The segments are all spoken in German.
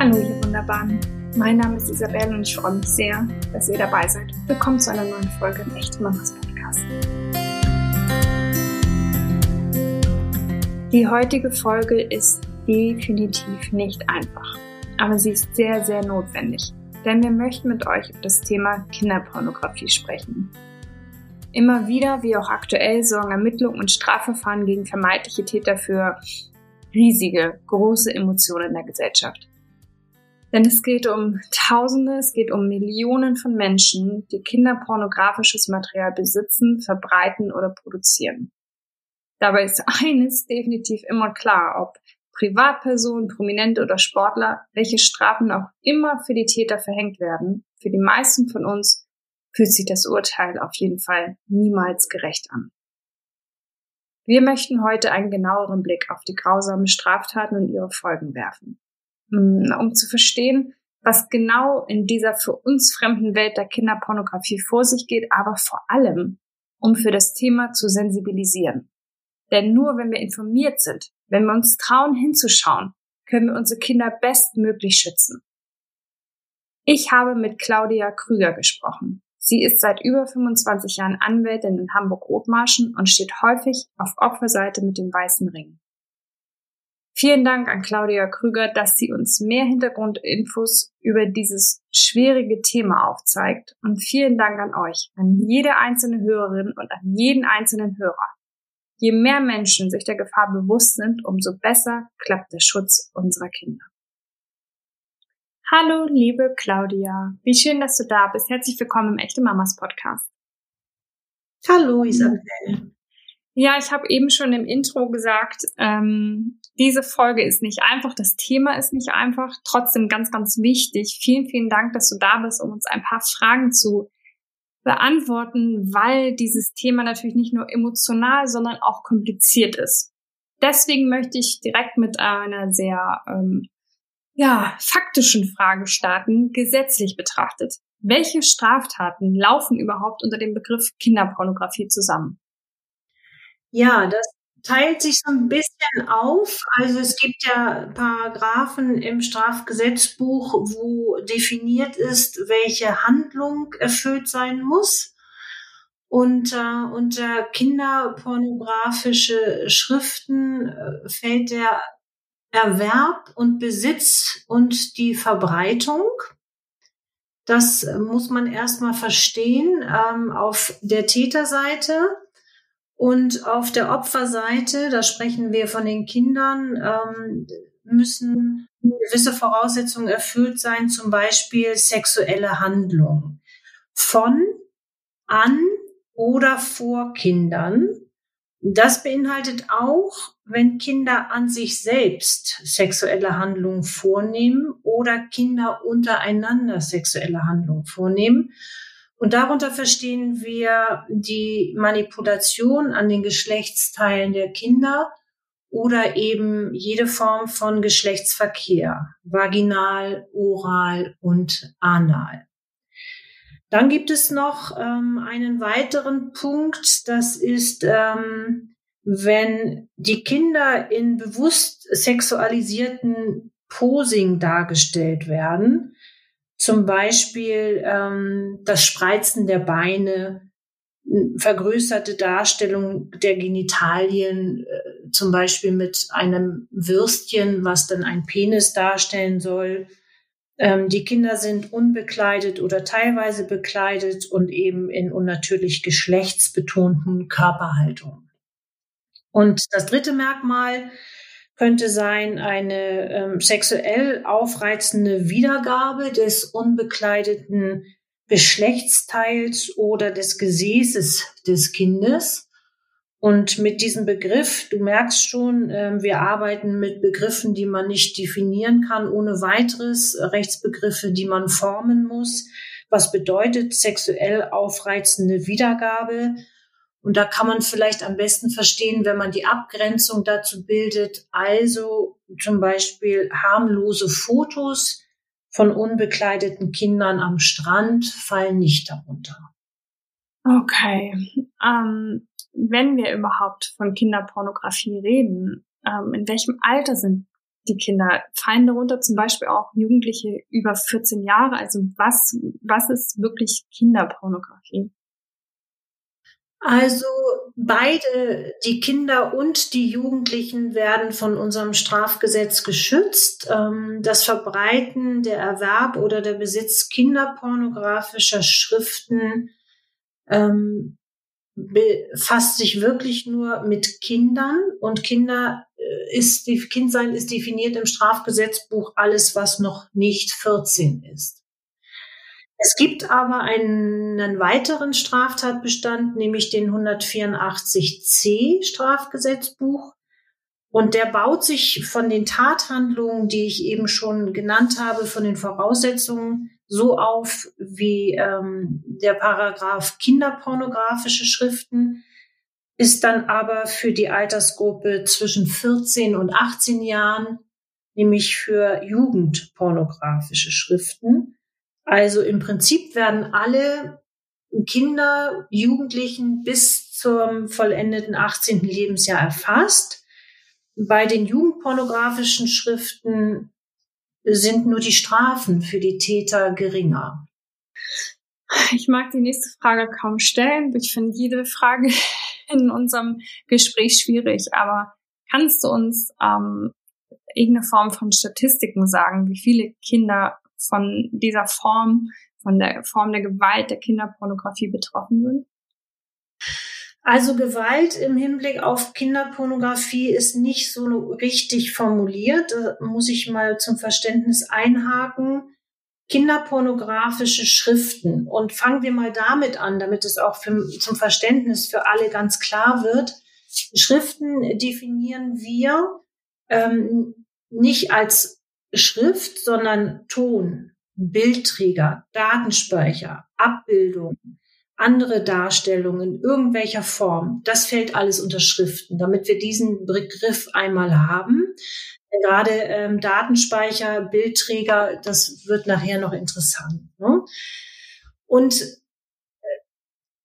Hallo, ihr Wunderbaren. Mein Name ist Isabelle und ich freue mich sehr, dass ihr dabei seid. Willkommen zu einer neuen Folge im Echte Mamas Podcast. Die heutige Folge ist definitiv nicht einfach, aber sie ist sehr, sehr notwendig, denn wir möchten mit euch über das Thema Kinderpornografie sprechen. Immer wieder, wie auch aktuell, sorgen Ermittlungen und Strafverfahren gegen vermeintliche Täter für riesige, große Emotionen in der Gesellschaft. Denn es geht um Tausende, es geht um Millionen von Menschen, die kinderpornografisches Material besitzen, verbreiten oder produzieren. Dabei ist eines definitiv immer klar, ob Privatpersonen, Prominente oder Sportler, welche Strafen auch immer für die Täter verhängt werden, für die meisten von uns fühlt sich das Urteil auf jeden Fall niemals gerecht an. Wir möchten heute einen genaueren Blick auf die grausamen Straftaten und ihre Folgen werfen. Um zu verstehen, was genau in dieser für uns fremden Welt der Kinderpornografie vor sich geht, aber vor allem, um für das Thema zu sensibilisieren. Denn nur wenn wir informiert sind, wenn wir uns trauen hinzuschauen, können wir unsere Kinder bestmöglich schützen. Ich habe mit Claudia Krüger gesprochen. Sie ist seit über 25 Jahren Anwältin in Hamburg-Othmarschen und steht häufig auf Opferseite mit dem weißen Ring. Vielen Dank an Claudia Krüger, dass sie uns mehr Hintergrundinfos über dieses schwierige Thema aufzeigt. Und vielen Dank an euch, an jede einzelne Hörerin und an jeden einzelnen Hörer. Je mehr Menschen sich der Gefahr bewusst sind, umso besser klappt der Schutz unserer Kinder. Hallo, liebe Claudia. Wie schön, dass du da bist. Herzlich willkommen im Echte Mamas Podcast. Hallo, Isabel. Ja, ich habe eben schon im Intro gesagt, ähm, diese Folge ist nicht einfach, das Thema ist nicht einfach, trotzdem ganz, ganz wichtig. Vielen, vielen Dank, dass du da bist, um uns ein paar Fragen zu beantworten, weil dieses Thema natürlich nicht nur emotional, sondern auch kompliziert ist. Deswegen möchte ich direkt mit einer sehr ähm, ja, faktischen Frage starten, gesetzlich betrachtet. Welche Straftaten laufen überhaupt unter dem Begriff Kinderpornografie zusammen? Ja, das teilt sich so ein bisschen auf. Also es gibt ja Paragraphen im Strafgesetzbuch, wo definiert ist, welche Handlung erfüllt sein muss. Und äh, unter kinderpornografische Schriften äh, fällt der Erwerb und Besitz und die Verbreitung. Das muss man erstmal verstehen ähm, auf der Täterseite. Und auf der Opferseite, da sprechen wir von den Kindern, ähm, müssen gewisse Voraussetzungen erfüllt sein, zum Beispiel sexuelle Handlungen von, an oder vor Kindern. Das beinhaltet auch, wenn Kinder an sich selbst sexuelle Handlungen vornehmen oder Kinder untereinander sexuelle Handlungen vornehmen. Und darunter verstehen wir die Manipulation an den Geschlechtsteilen der Kinder oder eben jede Form von Geschlechtsverkehr, vaginal, oral und anal. Dann gibt es noch ähm, einen weiteren Punkt, das ist, ähm, wenn die Kinder in bewusst sexualisierten Posing dargestellt werden, zum Beispiel ähm, das Spreizen der Beine, vergrößerte Darstellung der Genitalien, äh, zum Beispiel mit einem Würstchen, was dann ein Penis darstellen soll. Ähm, die Kinder sind unbekleidet oder teilweise bekleidet und eben in unnatürlich geschlechtsbetonten Körperhaltungen. Und das dritte Merkmal könnte sein eine ähm, sexuell aufreizende Wiedergabe des unbekleideten Geschlechtsteils oder des Gesäßes des Kindes. Und mit diesem Begriff, du merkst schon, äh, wir arbeiten mit Begriffen, die man nicht definieren kann ohne weiteres, Rechtsbegriffe, die man formen muss. Was bedeutet sexuell aufreizende Wiedergabe? Und da kann man vielleicht am besten verstehen, wenn man die Abgrenzung dazu bildet. Also zum Beispiel harmlose Fotos von unbekleideten Kindern am Strand fallen nicht darunter. Okay. Ähm, wenn wir überhaupt von Kinderpornografie reden, ähm, in welchem Alter sind die Kinder? Fallen darunter zum Beispiel auch Jugendliche über 14 Jahre? Also was, was ist wirklich Kinderpornografie? Also beide, die Kinder und die Jugendlichen werden von unserem Strafgesetz geschützt. Ähm, das Verbreiten, der Erwerb oder der Besitz kinderpornografischer Schriften ähm, befasst sich wirklich nur mit Kindern und Kinder äh, ist, Kindsein ist definiert im Strafgesetzbuch alles, was noch nicht 14 ist. Es gibt aber einen weiteren Straftatbestand, nämlich den 184c Strafgesetzbuch. Und der baut sich von den Tathandlungen, die ich eben schon genannt habe, von den Voraussetzungen so auf wie ähm, der Paragraph kinderpornografische Schriften, ist dann aber für die Altersgruppe zwischen 14 und 18 Jahren, nämlich für jugendpornografische Schriften. Also im Prinzip werden alle Kinder, Jugendlichen bis zum vollendeten 18. Lebensjahr erfasst. Bei den jugendpornografischen Schriften sind nur die Strafen für die Täter geringer. Ich mag die nächste Frage kaum stellen. Ich finde jede Frage in unserem Gespräch schwierig. Aber kannst du uns ähm, irgendeine Form von Statistiken sagen, wie viele Kinder von dieser Form, von der Form der Gewalt der Kinderpornografie betroffen sind? Also Gewalt im Hinblick auf Kinderpornografie ist nicht so richtig formuliert. Da muss ich mal zum Verständnis einhaken. Kinderpornografische Schriften. Und fangen wir mal damit an, damit es auch für, zum Verständnis für alle ganz klar wird. Schriften definieren wir ähm, nicht als Schrift, sondern Ton, Bildträger, Datenspeicher, Abbildung, andere Darstellungen irgendwelcher Form. Das fällt alles unter Schriften, damit wir diesen Begriff einmal haben. Gerade ähm, Datenspeicher, Bildträger, das wird nachher noch interessant. Ne? Und äh,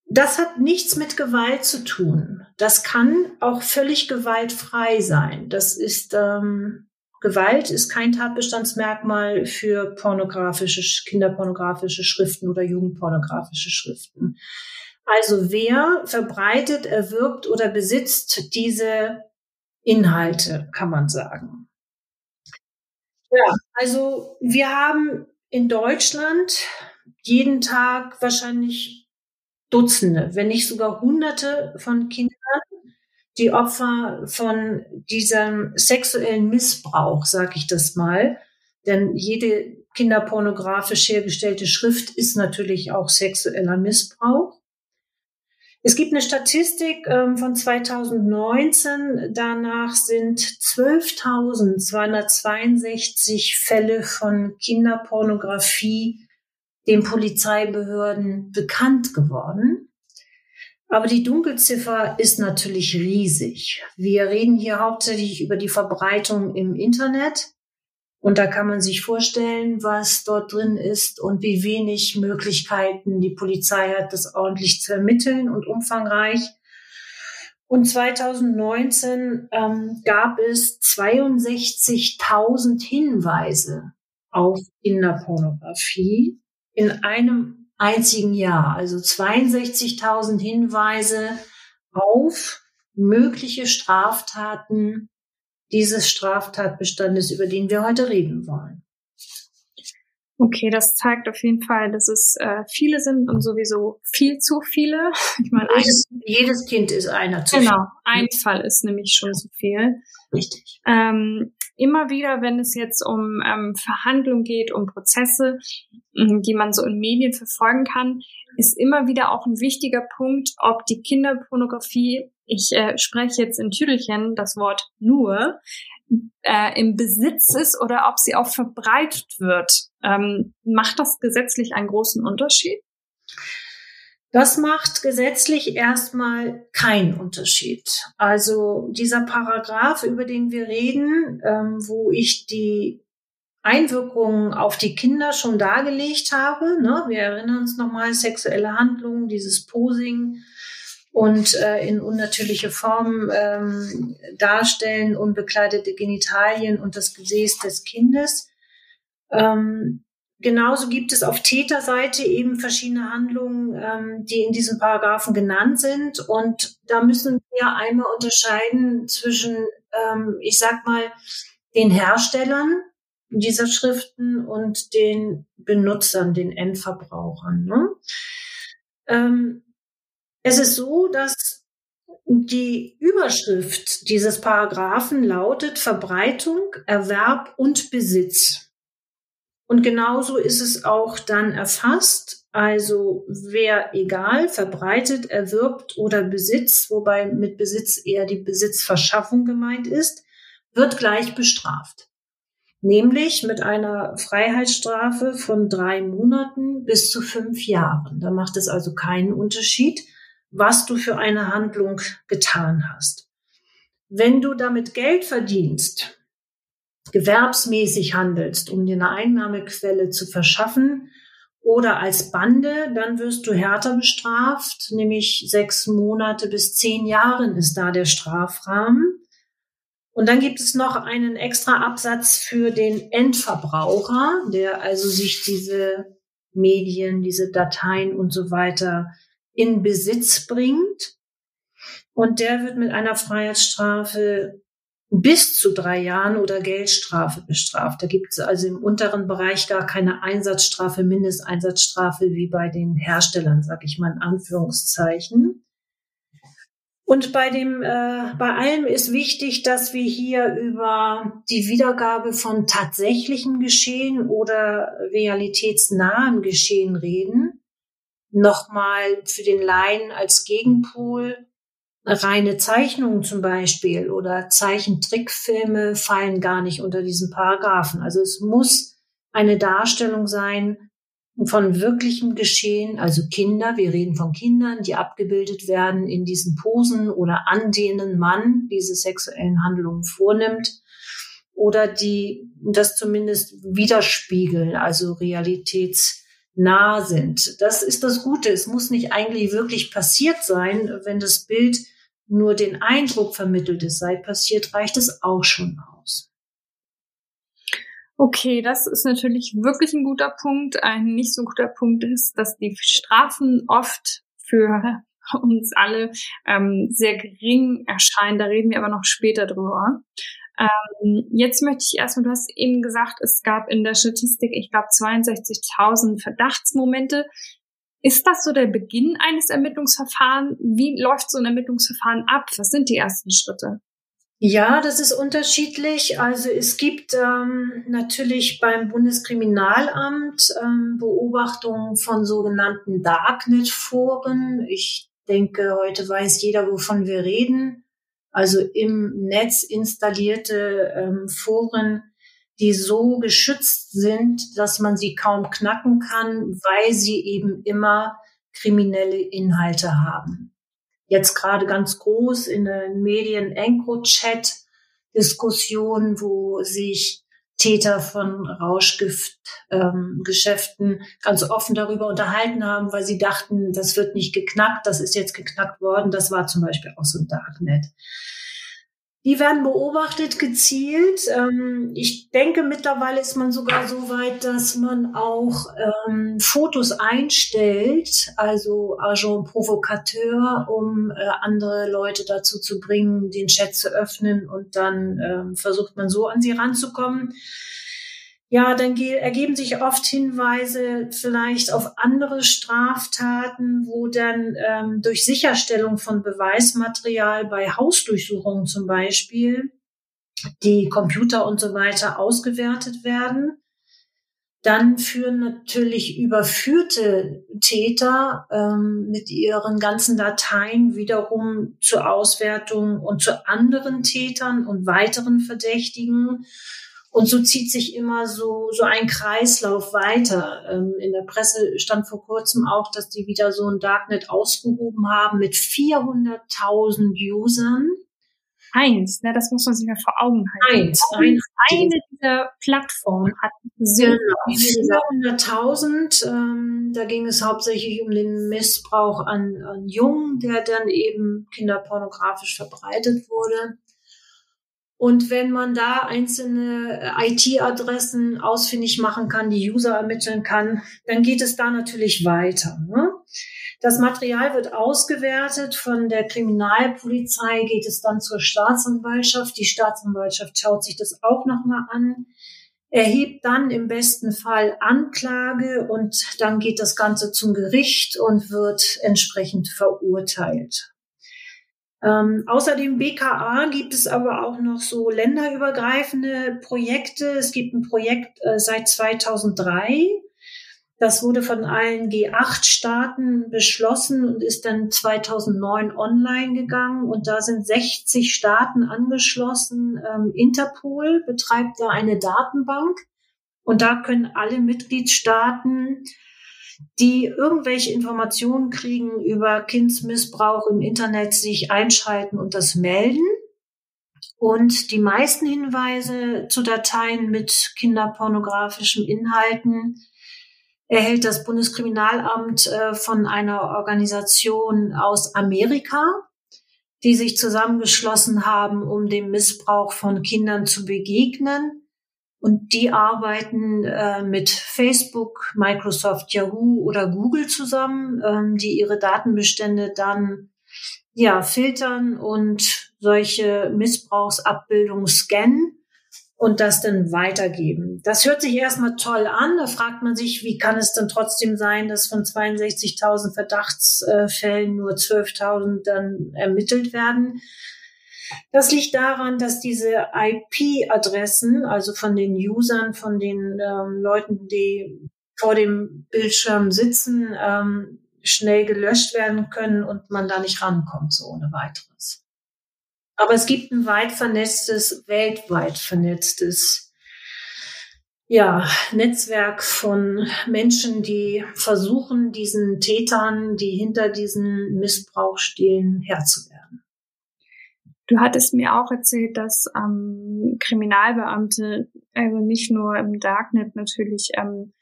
das hat nichts mit Gewalt zu tun. Das kann auch völlig gewaltfrei sein. Das ist ähm, Gewalt ist kein Tatbestandsmerkmal für pornografische, kinderpornografische Schriften oder jugendpornografische Schriften. Also wer verbreitet, erwirbt oder besitzt diese Inhalte, kann man sagen. Ja, also wir haben in Deutschland jeden Tag wahrscheinlich Dutzende, wenn nicht sogar Hunderte von Kindern, die Opfer von diesem sexuellen Missbrauch, sage ich das mal. Denn jede kinderpornografisch hergestellte Schrift ist natürlich auch sexueller Missbrauch. Es gibt eine Statistik ähm, von 2019. Danach sind 12.262 Fälle von Kinderpornografie den Polizeibehörden bekannt geworden. Aber die Dunkelziffer ist natürlich riesig. Wir reden hier hauptsächlich über die Verbreitung im Internet. Und da kann man sich vorstellen, was dort drin ist und wie wenig Möglichkeiten die Polizei hat, das ordentlich zu ermitteln und umfangreich. Und 2019 ähm, gab es 62.000 Hinweise auf Kinderpornografie in einem einzigen Jahr. Also 62.000 Hinweise auf mögliche Straftaten dieses Straftatbestandes, über den wir heute reden wollen. Okay, das zeigt auf jeden Fall, dass es äh, viele sind und sowieso viel zu viele. Ich meine, jedes, jedes Kind ist einer zu genau, viel. Genau, ein Fall ist nämlich schon zu viel. Richtig. Ähm, immer wieder, wenn es jetzt um ähm, Verhandlungen geht, um Prozesse, ähm, die man so in Medien verfolgen kann, ist immer wieder auch ein wichtiger Punkt, ob die Kinderpornografie, ich äh, spreche jetzt in Tüdelchen das Wort nur, äh, im Besitz ist oder ob sie auch verbreitet wird. Ähm, macht das gesetzlich einen großen Unterschied? Das macht gesetzlich erstmal keinen Unterschied. Also dieser Paragraph, über den wir reden, ähm, wo ich die Einwirkungen auf die Kinder schon dargelegt habe. Ne? Wir erinnern uns nochmal, sexuelle Handlungen, dieses Posing und äh, in unnatürliche Form ähm, darstellen, unbekleidete Genitalien und das Gesäß des Kindes. Ähm, genauso gibt es auf Täterseite eben verschiedene Handlungen, ähm, die in diesen Paragraphen genannt sind. Und da müssen wir einmal unterscheiden zwischen, ähm, ich sag mal, den Herstellern dieser Schriften und den Benutzern, den Endverbrauchern. Ne? Ähm, es ist so, dass die Überschrift dieses Paragraphen lautet Verbreitung, Erwerb und Besitz. Und genauso ist es auch dann erfasst. Also wer egal verbreitet, erwirbt oder besitzt, wobei mit Besitz eher die Besitzverschaffung gemeint ist, wird gleich bestraft. Nämlich mit einer Freiheitsstrafe von drei Monaten bis zu fünf Jahren. Da macht es also keinen Unterschied, was du für eine Handlung getan hast. Wenn du damit Geld verdienst, gewerbsmäßig handelst, um dir eine Einnahmequelle zu verschaffen oder als Bande, dann wirst du härter bestraft, nämlich sechs Monate bis zehn Jahren ist da der Strafrahmen. Und dann gibt es noch einen extra Absatz für den Endverbraucher, der also sich diese Medien, diese Dateien und so weiter in Besitz bringt. Und der wird mit einer Freiheitsstrafe bis zu drei Jahren oder Geldstrafe bestraft. Da gibt es also im unteren Bereich gar keine Einsatzstrafe, Mindesteinsatzstrafe wie bei den Herstellern, sage ich mal in Anführungszeichen. Und bei dem, äh, bei allem ist wichtig, dass wir hier über die Wiedergabe von tatsächlichem Geschehen oder realitätsnahem Geschehen reden nochmal für den Laien als Gegenpol reine Zeichnungen zum Beispiel oder Zeichentrickfilme fallen gar nicht unter diesen Paragraphen. Also es muss eine Darstellung sein von wirklichem Geschehen, also Kinder, wir reden von Kindern, die abgebildet werden in diesen Posen oder an denen man diese sexuellen Handlungen vornimmt oder die das zumindest widerspiegeln, also Realitäts nah sind. Das ist das Gute. Es muss nicht eigentlich wirklich passiert sein. Wenn das Bild nur den Eindruck vermittelt, es sei passiert, reicht es auch schon aus. Okay, das ist natürlich wirklich ein guter Punkt. Ein nicht so guter Punkt ist, dass die Strafen oft für uns alle ähm, sehr gering erscheinen. Da reden wir aber noch später drüber. Ähm, jetzt möchte ich erstmal, du hast eben gesagt, es gab in der Statistik, ich glaube, 62.000 Verdachtsmomente. Ist das so der Beginn eines Ermittlungsverfahrens? Wie läuft so ein Ermittlungsverfahren ab? Was sind die ersten Schritte? Ja, das ist unterschiedlich. Also es gibt ähm, natürlich beim Bundeskriminalamt ähm, Beobachtungen von sogenannten Darknet-Foren. Ich denke, heute weiß jeder, wovon wir reden also im Netz installierte ähm, Foren, die so geschützt sind, dass man sie kaum knacken kann, weil sie eben immer kriminelle Inhalte haben. Jetzt gerade ganz groß in den Medien EncroChat Diskussionen, wo sich Täter von Rauschgiftgeschäften ähm, ganz offen darüber unterhalten haben, weil sie dachten, das wird nicht geknackt, das ist jetzt geknackt worden. Das war zum Beispiel auch so ein Darknet. Die werden beobachtet, gezielt. Ähm, ich denke, mittlerweile ist man sogar so weit, dass man auch ähm, Fotos einstellt, also Agent Provocateur, um äh, andere Leute dazu zu bringen, den Chat zu öffnen und dann ähm, versucht man so an sie ranzukommen ja, dann ergeben sich oft Hinweise vielleicht auf andere Straftaten, wo dann ähm, durch Sicherstellung von Beweismaterial bei Hausdurchsuchungen zum Beispiel die Computer und so weiter ausgewertet werden. Dann führen natürlich überführte Täter ähm, mit ihren ganzen Dateien wiederum zur Auswertung und zu anderen Tätern und weiteren Verdächtigen und so zieht sich immer so, so ein Kreislauf weiter. Ähm, in der Presse stand vor kurzem auch, dass die wieder so ein Darknet ausgehoben haben mit 400.000 Usern. Eins, ne, das muss man sich mal vor Augen halten. Eins, eins. Eine dieser Plattformen hat so genau. 400.000. Ähm, da ging es hauptsächlich um den Missbrauch an, an Jungen, der dann eben kinderpornografisch verbreitet wurde. Und wenn man da einzelne IT-Adressen ausfindig machen kann, die User ermitteln kann, dann geht es da natürlich weiter. Ne? Das Material wird ausgewertet. Von der Kriminalpolizei geht es dann zur Staatsanwaltschaft. Die Staatsanwaltschaft schaut sich das auch nochmal an, erhebt dann im besten Fall Anklage und dann geht das Ganze zum Gericht und wird entsprechend verurteilt. Ähm, außer dem BKA gibt es aber auch noch so länderübergreifende Projekte. Es gibt ein Projekt äh, seit 2003. Das wurde von allen G8-Staaten beschlossen und ist dann 2009 online gegangen. Und da sind 60 Staaten angeschlossen. Ähm, Interpol betreibt da eine Datenbank. Und da können alle Mitgliedstaaten die irgendwelche Informationen kriegen über Kindsmissbrauch im Internet, sich einschalten und das melden. Und die meisten Hinweise zu Dateien mit kinderpornografischen Inhalten erhält das Bundeskriminalamt äh, von einer Organisation aus Amerika, die sich zusammengeschlossen haben, um dem Missbrauch von Kindern zu begegnen. Und die arbeiten äh, mit Facebook, Microsoft, Yahoo oder Google zusammen, ähm, die ihre Datenbestände dann ja filtern und solche Missbrauchsabbildungen scannen und das dann weitergeben. Das hört sich erstmal toll an. Da fragt man sich, wie kann es denn trotzdem sein, dass von 62.000 Verdachtsfällen nur 12.000 dann ermittelt werden? Das liegt daran, dass diese IP-Adressen, also von den Usern, von den ähm, Leuten, die vor dem Bildschirm sitzen, ähm, schnell gelöscht werden können und man da nicht rankommt, so ohne weiteres. Aber es gibt ein weit vernetztes, weltweit vernetztes ja, Netzwerk von Menschen, die versuchen, diesen Tätern, die hinter diesen Missbrauch stehen, Herr zu werden. Du hattest mir auch erzählt, dass ähm, Kriminalbeamte, also nicht nur im Darknet natürlich, ähm,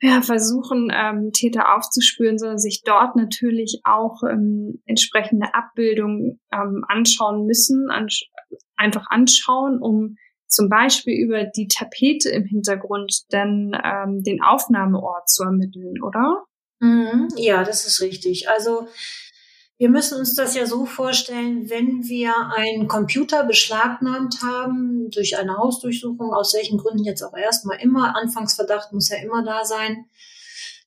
ja, versuchen, ähm, Täter aufzuspüren, sondern sich dort natürlich auch ähm, entsprechende Abbildungen ähm, anschauen müssen, ansch einfach anschauen, um zum Beispiel über die Tapete im Hintergrund dann ähm, den Aufnahmeort zu ermitteln, oder? Mhm, ja, das ist richtig. Also wir müssen uns das ja so vorstellen, wenn wir einen Computer beschlagnahmt haben durch eine Hausdurchsuchung, aus welchen Gründen jetzt auch erstmal immer, Anfangsverdacht muss ja immer da sein,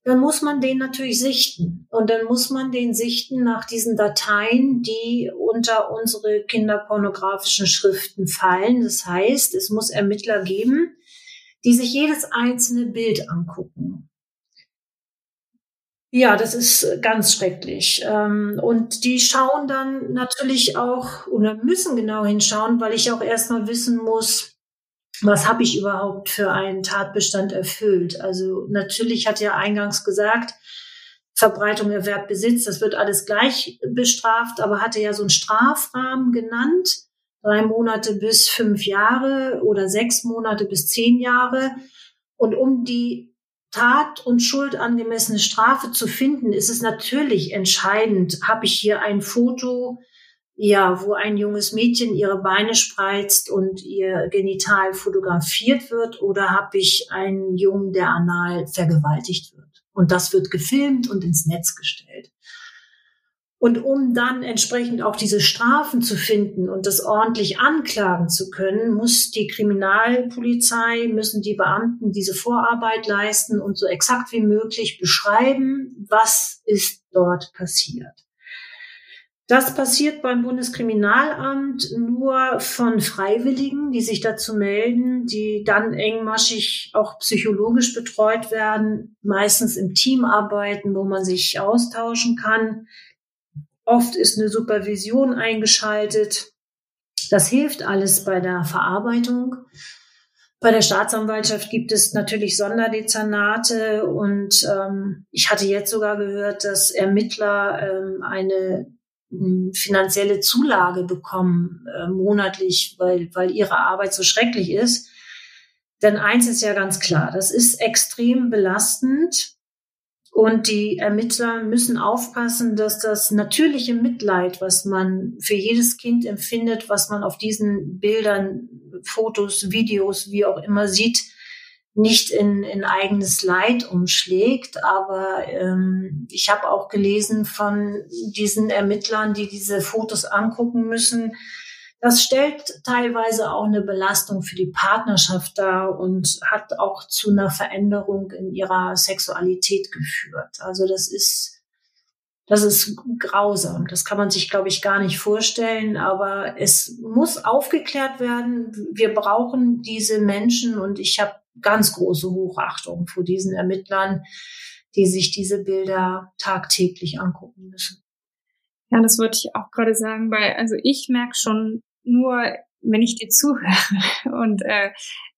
dann muss man den natürlich sichten. Und dann muss man den sichten nach diesen Dateien, die unter unsere kinderpornografischen Schriften fallen. Das heißt, es muss Ermittler geben, die sich jedes einzelne Bild angucken. Ja, das ist ganz schrecklich. Ähm, und die schauen dann natürlich auch oder müssen genau hinschauen, weil ich auch erstmal wissen muss, was habe ich überhaupt für einen Tatbestand erfüllt. Also natürlich hat ja eingangs gesagt, Verbreitung, Erwerb, Besitz, das wird alles gleich bestraft, aber hatte ja so einen Strafrahmen genannt, drei Monate bis fünf Jahre oder sechs Monate bis zehn Jahre. Und um die Tat und Schuld angemessene Strafe zu finden, ist es natürlich entscheidend, habe ich hier ein Foto, ja, wo ein junges Mädchen ihre Beine spreizt und ihr Genital fotografiert wird, oder habe ich einen Jungen, der anal vergewaltigt wird? Und das wird gefilmt und ins Netz gestellt. Und um dann entsprechend auch diese Strafen zu finden und das ordentlich anklagen zu können, muss die Kriminalpolizei, müssen die Beamten diese Vorarbeit leisten und so exakt wie möglich beschreiben, was ist dort passiert. Das passiert beim Bundeskriminalamt nur von Freiwilligen, die sich dazu melden, die dann engmaschig auch psychologisch betreut werden, meistens im Team arbeiten, wo man sich austauschen kann Oft ist eine Supervision eingeschaltet. Das hilft alles bei der Verarbeitung. Bei der Staatsanwaltschaft gibt es natürlich Sonderdezernate und ähm, ich hatte jetzt sogar gehört, dass Ermittler ähm, eine hm, finanzielle Zulage bekommen äh, monatlich, weil, weil ihre Arbeit so schrecklich ist. Denn eins ist ja ganz klar, das ist extrem belastend und die Ermittler müssen aufpassen, dass das natürliche Mitleid, was man für jedes Kind empfindet, was man auf diesen Bildern, Fotos, Videos, wie auch immer sieht, nicht in, in eigenes Leid umschlägt. Aber ähm, ich habe auch gelesen von diesen Ermittlern, die diese Fotos angucken müssen, das stellt teilweise auch eine Belastung für die Partnerschaft dar und hat auch zu einer Veränderung in ihrer Sexualität geführt. Also das ist, das ist grausam. Das kann man sich, glaube ich, gar nicht vorstellen. Aber es muss aufgeklärt werden. Wir brauchen diese Menschen und ich habe ganz große Hochachtung vor diesen Ermittlern, die sich diese Bilder tagtäglich angucken müssen. Ja, das wollte ich auch gerade sagen, weil also ich merke schon nur, wenn ich dir zuhöre und äh,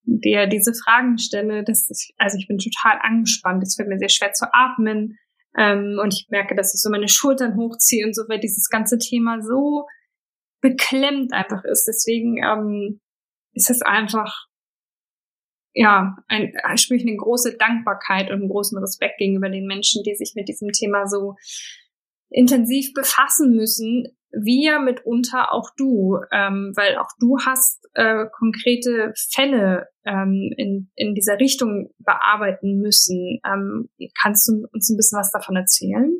dir diese Fragen stelle, dass ich, also ich bin total angespannt. Es fällt mir sehr schwer zu atmen ähm, und ich merke, dass ich so meine Schultern hochziehe und so, weil dieses ganze Thema so beklemmt einfach ist. Deswegen ähm, ist es einfach ja, ein, spüre ich eine große Dankbarkeit und einen großen Respekt gegenüber den Menschen, die sich mit diesem Thema so intensiv befassen müssen, wir mitunter auch du, ähm, weil auch du hast äh, konkrete Fälle ähm, in, in dieser Richtung bearbeiten müssen. Ähm, kannst du uns ein bisschen was davon erzählen?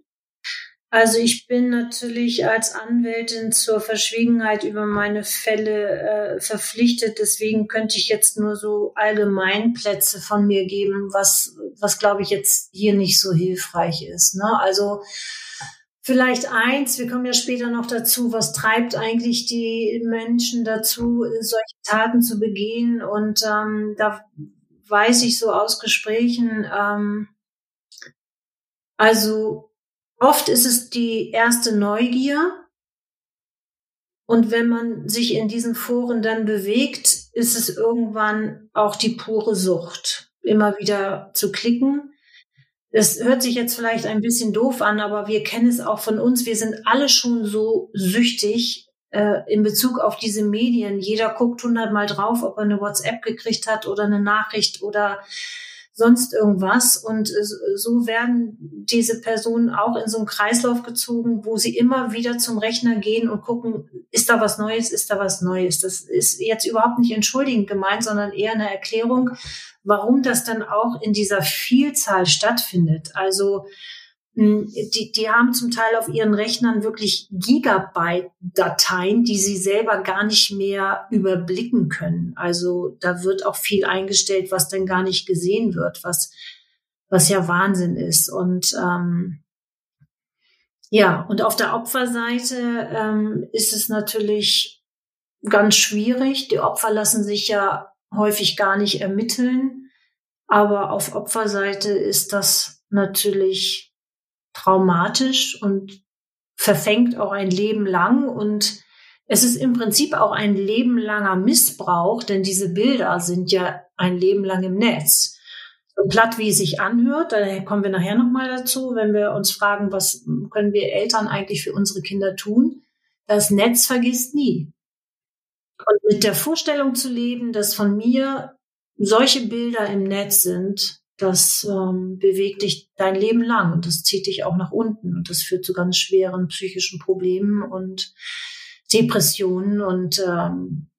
Also ich bin natürlich als Anwältin zur Verschwiegenheit über meine Fälle äh, verpflichtet. Deswegen könnte ich jetzt nur so Allgemeinplätze von mir geben, was, was glaube ich jetzt hier nicht so hilfreich ist. Ne? Also Vielleicht eins, wir kommen ja später noch dazu, was treibt eigentlich die Menschen dazu, solche Taten zu begehen? Und ähm, da weiß ich so aus Gesprächen, ähm, also oft ist es die erste Neugier. Und wenn man sich in diesen Foren dann bewegt, ist es irgendwann auch die pure Sucht, immer wieder zu klicken es hört sich jetzt vielleicht ein bisschen doof an, aber wir kennen es auch von uns. Wir sind alle schon so süchtig äh, in Bezug auf diese Medien. Jeder guckt hundertmal drauf, ob er eine WhatsApp gekriegt hat oder eine Nachricht oder sonst irgendwas. Und so werden diese Personen auch in so einen Kreislauf gezogen, wo sie immer wieder zum Rechner gehen und gucken, ist da was Neues, ist da was Neues. Das ist jetzt überhaupt nicht entschuldigend gemeint, sondern eher eine Erklärung, warum das dann auch in dieser Vielzahl stattfindet. Also die, die haben zum Teil auf ihren Rechnern wirklich Gigabyte-Dateien, die sie selber gar nicht mehr überblicken können. Also da wird auch viel eingestellt, was dann gar nicht gesehen wird, was, was ja Wahnsinn ist. Und ähm, ja, und auf der Opferseite ähm, ist es natürlich ganz schwierig. Die Opfer lassen sich ja häufig gar nicht ermitteln. Aber auf Opferseite ist das natürlich traumatisch und verfängt auch ein Leben lang. Und es ist im Prinzip auch ein lebenlanger Missbrauch, denn diese Bilder sind ja ein Leben lang im Netz. So platt wie es sich anhört, da kommen wir nachher nochmal dazu, wenn wir uns fragen, was können wir Eltern eigentlich für unsere Kinder tun? Das Netz vergisst nie. Und mit der Vorstellung zu leben, dass von mir solche Bilder im Netz sind, das ähm, bewegt dich dein Leben lang und das zieht dich auch nach unten und das führt zu ganz schweren psychischen Problemen und Depressionen und ähm,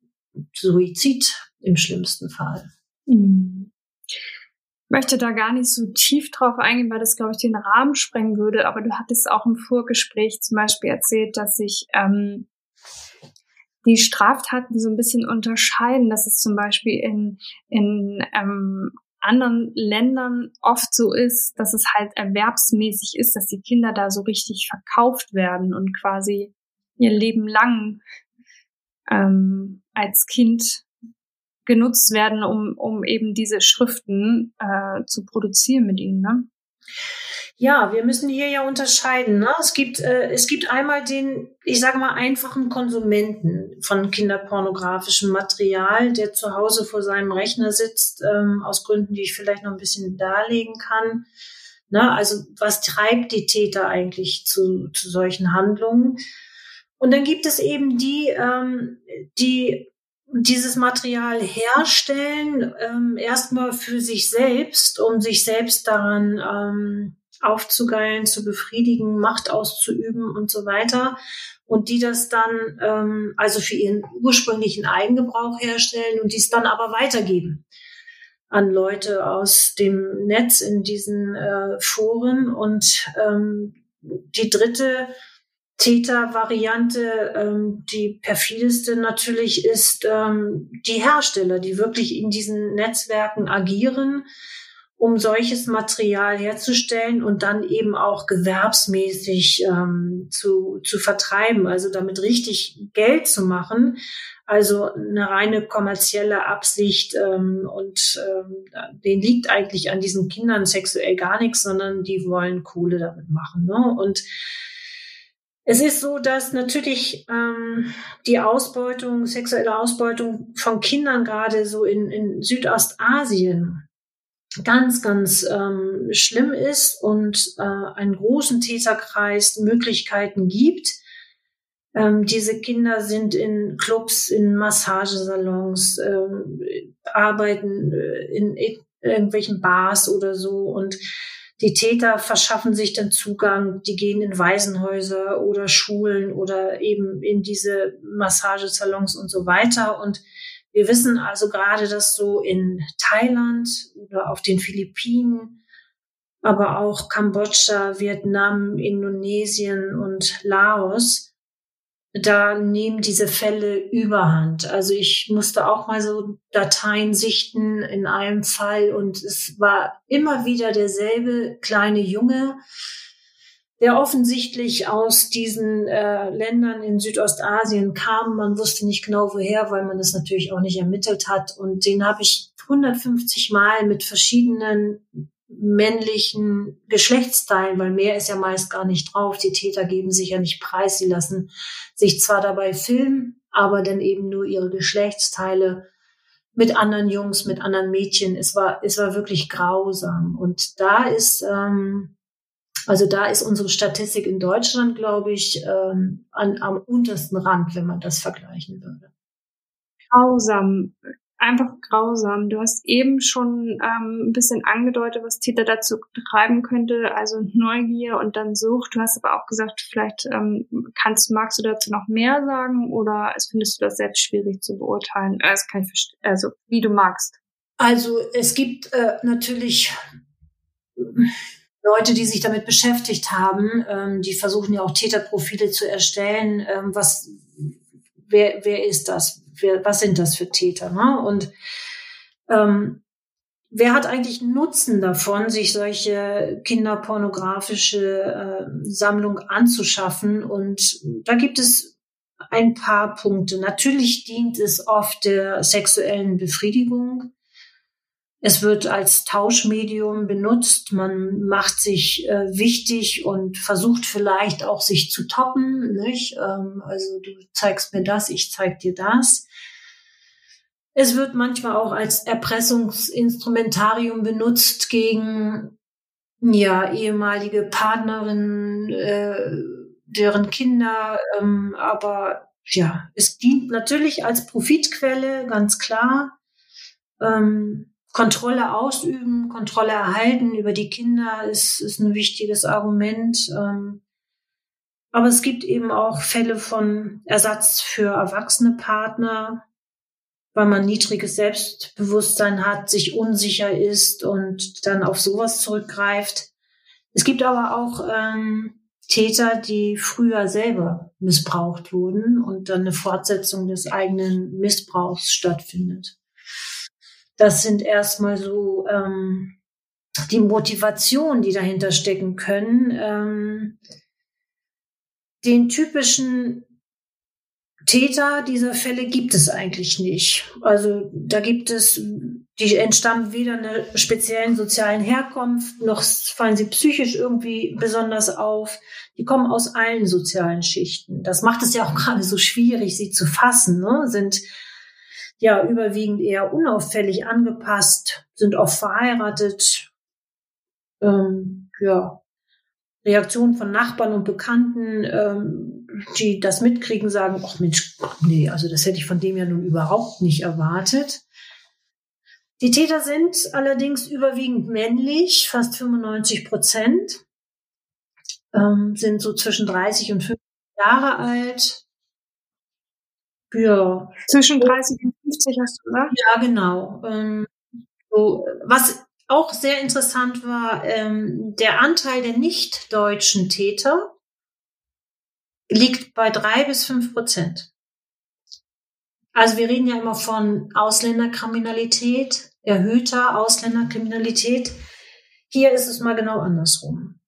Suizid im schlimmsten Fall. Mhm. Ich möchte da gar nicht so tief drauf eingehen, weil das, glaube ich, den Rahmen sprengen würde. Aber du hattest auch im Vorgespräch zum Beispiel erzählt, dass sich ähm, die Straftaten so ein bisschen unterscheiden, dass es zum Beispiel in, in ähm, anderen Ländern oft so ist, dass es halt erwerbsmäßig ist, dass die Kinder da so richtig verkauft werden und quasi ihr Leben lang ähm, als Kind genutzt werden, um, um eben diese Schriften äh, zu produzieren mit ihnen. Ne? Ja, wir müssen hier ja unterscheiden. Ne? Es gibt äh, es gibt einmal den, ich sage mal einfachen Konsumenten von kinderpornografischem Material, der zu Hause vor seinem Rechner sitzt ähm, aus Gründen, die ich vielleicht noch ein bisschen darlegen kann. Ne? Also was treibt die Täter eigentlich zu zu solchen Handlungen? Und dann gibt es eben die, ähm, die dieses Material herstellen, ähm, erstmal für sich selbst, um sich selbst daran ähm, aufzugeilen, zu befriedigen, Macht auszuüben und so weiter. Und die das dann ähm, also für ihren ursprünglichen Eigengebrauch herstellen und dies dann aber weitergeben an Leute aus dem Netz in diesen äh, Foren. Und ähm, die dritte Täter-Variante, ähm, die perfideste natürlich ist ähm, die Hersteller, die wirklich in diesen Netzwerken agieren, um solches Material herzustellen und dann eben auch gewerbsmäßig ähm, zu, zu vertreiben, also damit richtig Geld zu machen. Also eine reine kommerzielle Absicht ähm, und ähm, denen liegt eigentlich an diesen Kindern sexuell gar nichts, sondern die wollen Kohle damit machen. Ne? Und es ist so, dass natürlich ähm, die Ausbeutung, sexuelle Ausbeutung von Kindern gerade so in, in Südostasien ganz, ganz ähm, schlimm ist und äh, einen großen Täterkreis Möglichkeiten gibt. Ähm, diese Kinder sind in Clubs, in Massagesalons, ähm, arbeiten äh, in irgendwelchen Bars oder so und die Täter verschaffen sich dann Zugang, die gehen in Waisenhäuser oder Schulen oder eben in diese Massagesalons und so weiter. Und wir wissen also gerade, dass so in Thailand oder auf den Philippinen, aber auch Kambodscha, Vietnam, Indonesien und Laos da nehmen diese Fälle überhand. Also ich musste auch mal so Dateien sichten in einem Fall und es war immer wieder derselbe kleine Junge, der offensichtlich aus diesen äh, Ländern in Südostasien kam. Man wusste nicht genau woher, weil man das natürlich auch nicht ermittelt hat. Und den habe ich 150 Mal mit verschiedenen männlichen Geschlechtsteilen, weil mehr ist ja meist gar nicht drauf. Die Täter geben sich ja nicht preis. Sie lassen sich zwar dabei filmen, aber dann eben nur ihre Geschlechtsteile mit anderen Jungs, mit anderen Mädchen. Es war, es war wirklich grausam. Und da ist, ähm, also da ist unsere Statistik in Deutschland, glaube ich, ähm, an, am untersten Rand, wenn man das vergleichen würde. Grausam einfach grausam. Du hast eben schon ähm, ein bisschen angedeutet, was Täter dazu treiben könnte, also Neugier und dann Sucht. Du hast aber auch gesagt, vielleicht ähm, kannst, magst du dazu noch mehr sagen oder findest du das selbst schwierig zu beurteilen? Äh, das kann ich verstehen, also wie du magst. Also es gibt äh, natürlich Leute, die sich damit beschäftigt haben, ähm, die versuchen ja auch Täterprofile zu erstellen. Ähm, was, wer, wer ist das? wer, was sind das für Täter? Ne? Und ähm, wer hat eigentlich Nutzen davon, sich solche kinderpornografische äh, Sammlung anzuschaffen? Und da gibt es ein paar Punkte. Natürlich dient es oft der sexuellen Befriedigung. Es wird als Tauschmedium benutzt. Man macht sich äh, wichtig und versucht vielleicht auch sich zu toppen. Nicht? Ähm, also du zeigst mir das, ich zeig dir das. Es wird manchmal auch als Erpressungsinstrumentarium benutzt gegen ja ehemalige Partnerinnen, äh, deren Kinder. Ähm, aber ja, es dient natürlich als Profitquelle, ganz klar. Ähm, Kontrolle ausüben, Kontrolle erhalten über die Kinder ist, ist ein wichtiges Argument. Ähm, aber es gibt eben auch Fälle von Ersatz für erwachsene Partner, weil man niedriges Selbstbewusstsein hat, sich unsicher ist und dann auf sowas zurückgreift. Es gibt aber auch ähm, Täter, die früher selber missbraucht wurden und dann eine Fortsetzung des eigenen Missbrauchs stattfindet. Das sind erstmal so ähm, die Motivationen, die dahinter stecken können. Ähm, den typischen Täter dieser Fälle gibt es eigentlich nicht. Also da gibt es, die entstammen weder einer speziellen sozialen Herkunft, noch fallen sie psychisch irgendwie besonders auf. Die kommen aus allen sozialen Schichten. Das macht es ja auch gerade so schwierig, sie zu fassen. Ne? Sind ja überwiegend eher unauffällig angepasst, sind oft verheiratet. Ähm, ja, Reaktionen von Nachbarn und Bekannten ähm, die das mitkriegen, sagen, ach Mensch, nee, also das hätte ich von dem ja nun überhaupt nicht erwartet. Die Täter sind allerdings überwiegend männlich, fast 95 Prozent, ähm, sind so zwischen 30 und 50 Jahre alt. Ja. Zwischen 30 und 50 hast du gesagt? Ja, genau. Ähm, so, was auch sehr interessant war, ähm, der Anteil der nicht-deutschen Täter liegt bei drei bis fünf Prozent. Also wir reden ja immer von Ausländerkriminalität, erhöhter Ausländerkriminalität. Hier ist es mal genau andersrum.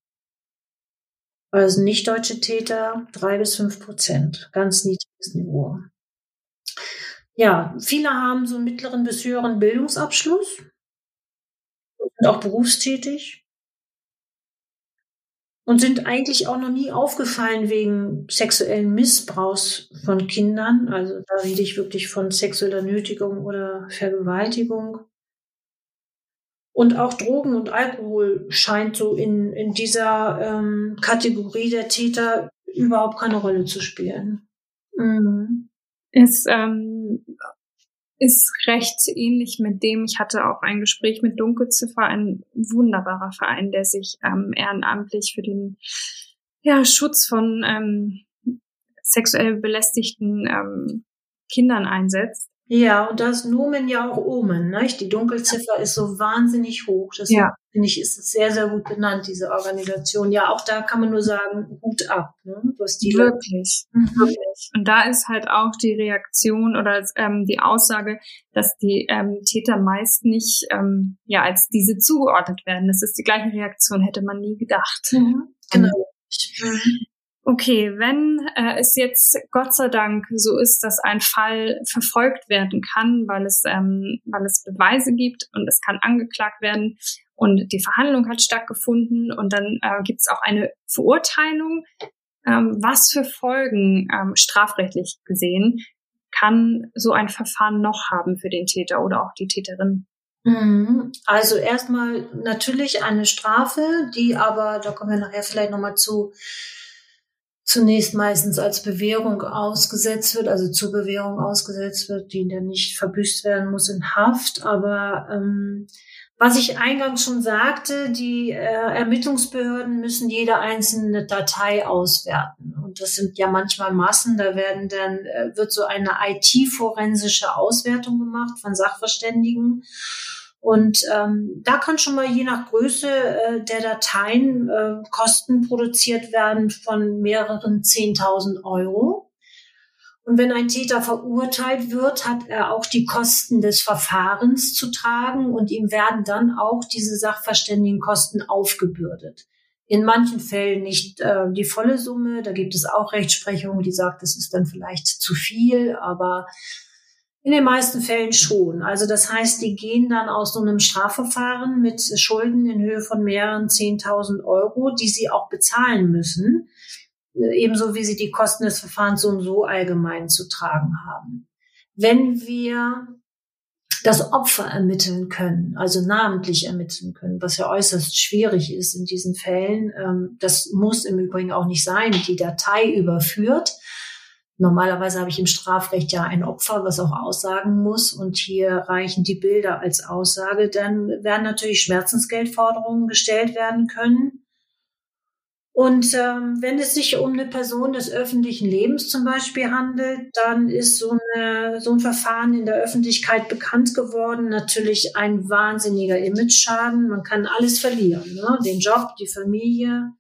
Also nicht deutsche Täter drei bis fünf Prozent, ganz niedriges Niveau. Ja, viele haben so einen mittleren bis höheren Bildungsabschluss sind auch berufstätig und sind eigentlich auch noch nie aufgefallen wegen sexuellen Missbrauchs von Kindern. Also da rede ich wirklich von sexueller Nötigung oder Vergewaltigung. Und auch Drogen und Alkohol scheint so in, in dieser ähm, Kategorie der Täter überhaupt keine Rolle zu spielen. Mhm. Ist ähm, ist recht ähnlich mit dem, ich hatte auch ein Gespräch mit Dunkelziffer, ein wunderbarer Verein, der sich ähm, ehrenamtlich für den ja, Schutz von ähm, sexuell belästigten ähm, Kindern einsetzt. Ja, und das Nomen ja auch Omen, ne? Die Dunkelziffer ist so wahnsinnig hoch. Das ja. finde ich, ist sehr, sehr gut benannt, diese Organisation. Ja, auch da kann man nur sagen, Hut ab, ne? Was die wirklich, mhm. wirklich. Und da ist halt auch die Reaktion oder ähm, die Aussage, dass die ähm, Täter meist nicht ähm, ja als diese zugeordnet werden. Das ist die gleiche Reaktion, hätte man nie gedacht. Mhm. Genau. Mhm. Okay, wenn äh, es jetzt Gott sei Dank so ist, dass ein Fall verfolgt werden kann, weil es, ähm, weil es Beweise gibt und es kann angeklagt werden und die Verhandlung hat stattgefunden und dann äh, gibt es auch eine Verurteilung, ähm, was für Folgen ähm, strafrechtlich gesehen kann so ein Verfahren noch haben für den Täter oder auch die Täterin? Mhm. Also erstmal natürlich eine Strafe, die aber, da kommen wir nachher vielleicht nochmal zu, zunächst meistens als Bewährung ausgesetzt wird, also zur Bewährung ausgesetzt wird, die dann nicht verbüßt werden muss in Haft. Aber ähm, was ich eingangs schon sagte, die äh, Ermittlungsbehörden müssen jede einzelne Datei auswerten. Und das sind ja manchmal Massen, da werden dann, äh, wird so eine IT-forensische Auswertung gemacht von Sachverständigen. Und ähm, da kann schon mal je nach Größe äh, der Dateien äh, Kosten produziert werden von mehreren 10.000 Euro. Und wenn ein Täter verurteilt wird, hat er auch die Kosten des Verfahrens zu tragen und ihm werden dann auch diese Sachverständigenkosten aufgebürdet. In manchen Fällen nicht äh, die volle Summe. Da gibt es auch Rechtsprechung, die sagt, das ist dann vielleicht zu viel, aber in den meisten Fällen schon. Also das heißt, die gehen dann aus so einem Strafverfahren mit Schulden in Höhe von mehreren 10.000 Euro, die sie auch bezahlen müssen, ebenso wie sie die Kosten des Verfahrens so und so allgemein zu tragen haben. Wenn wir das Opfer ermitteln können, also namentlich ermitteln können, was ja äußerst schwierig ist in diesen Fällen. Ähm, das muss im Übrigen auch nicht sein, die Datei überführt. Normalerweise habe ich im Strafrecht ja ein Opfer, was auch aussagen muss. Und hier reichen die Bilder als Aussage. Dann werden natürlich Schmerzensgeldforderungen gestellt werden können. Und ähm, wenn es sich um eine Person des öffentlichen Lebens zum Beispiel handelt, dann ist so, eine, so ein Verfahren in der Öffentlichkeit bekannt geworden. Natürlich ein wahnsinniger Image-Schaden. Man kann alles verlieren. Ne? Den Job, die Familie,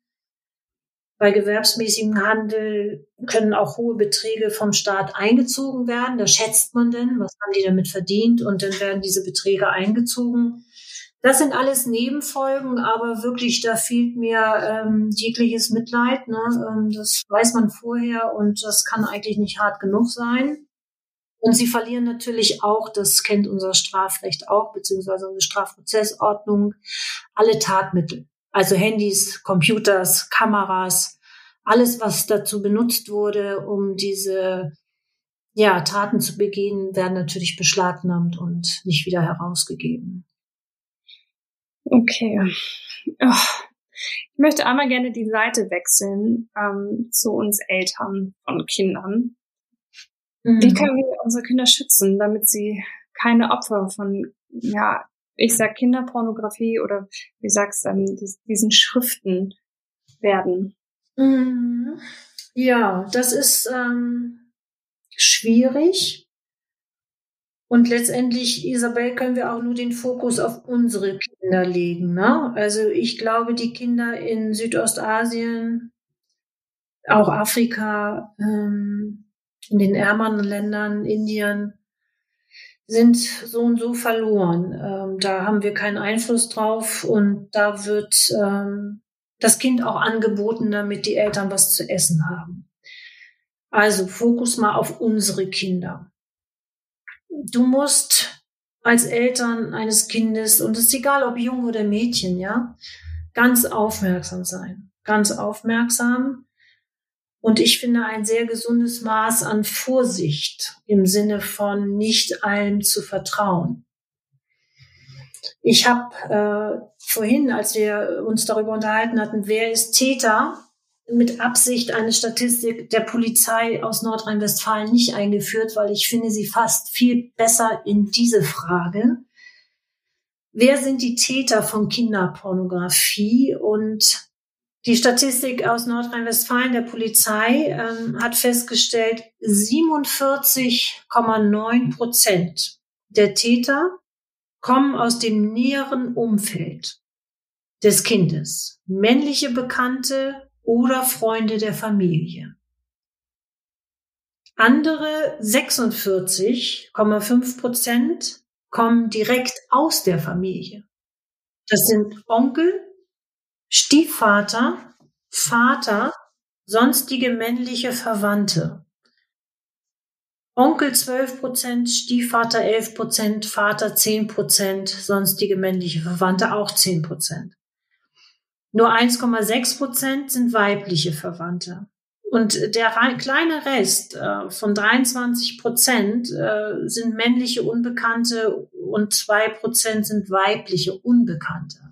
bei gewerbsmäßigem Handel können auch hohe Beträge vom Staat eingezogen werden. Da schätzt man denn, was haben die damit verdient und dann werden diese Beträge eingezogen. Das sind alles Nebenfolgen, aber wirklich, da fehlt mir ähm, jegliches Mitleid. Ne? Ähm, das weiß man vorher und das kann eigentlich nicht hart genug sein. Und sie verlieren natürlich auch, das kennt unser Strafrecht auch, beziehungsweise unsere Strafprozessordnung, alle Tatmittel. Also Handys, Computers, Kameras, alles, was dazu benutzt wurde, um diese ja, Taten zu begehen, werden natürlich beschlagnahmt und nicht wieder herausgegeben. Okay. Oh. Ich möchte einmal gerne die Seite wechseln ähm, zu uns Eltern von Kindern. Mhm. Wie können wir unsere Kinder schützen, damit sie keine Opfer von, ja, ich sag Kinderpornografie oder wie sagst du, ähm, diesen Schriften werden? Mhm. Ja, das ist ähm, schwierig. Und letztendlich, Isabel, können wir auch nur den Fokus auf unsere Kinder legen. Ne? Also ich glaube, die Kinder in Südostasien, auch Afrika, ähm, in den ärmeren Ländern, Indien, sind so und so verloren. Ähm, da haben wir keinen Einfluss drauf und da wird ähm, das Kind auch angeboten, damit die Eltern was zu essen haben. Also Fokus mal auf unsere Kinder du musst als Eltern eines Kindes, und es ist egal, ob Jung oder Mädchen, ja, ganz aufmerksam sein. Ganz aufmerksam. Und ich finde ein sehr gesundes Maß an Vorsicht im Sinne von nicht allem zu vertrauen. Ich habe äh, vorhin, als wir uns darüber unterhalten hatten, wer ist Täter, mit Absicht eine Statistik der Polizei aus Nordrhein-Westfalen nicht eingeführt, weil ich finde sie fast viel besser in diese Frage. Wer sind die Täter von Kinderpornografie? Und die Statistik aus Nordrhein-Westfalen der Polizei ähm, hat festgestellt, 47,9 Prozent der Täter kommen aus dem näheren Umfeld des Kindes. Männliche Bekannte, oder Freunde der Familie. Andere 46,5 Prozent kommen direkt aus der Familie. Das sind Onkel, Stiefvater, Vater, sonstige männliche Verwandte. Onkel 12 Prozent, Stiefvater 11 Prozent, Vater 10 Prozent, sonstige männliche Verwandte auch 10 Prozent. Nur 1,6 Prozent sind weibliche Verwandte. Und der kleine Rest äh, von 23 Prozent äh, sind männliche Unbekannte und zwei Prozent sind weibliche Unbekannte.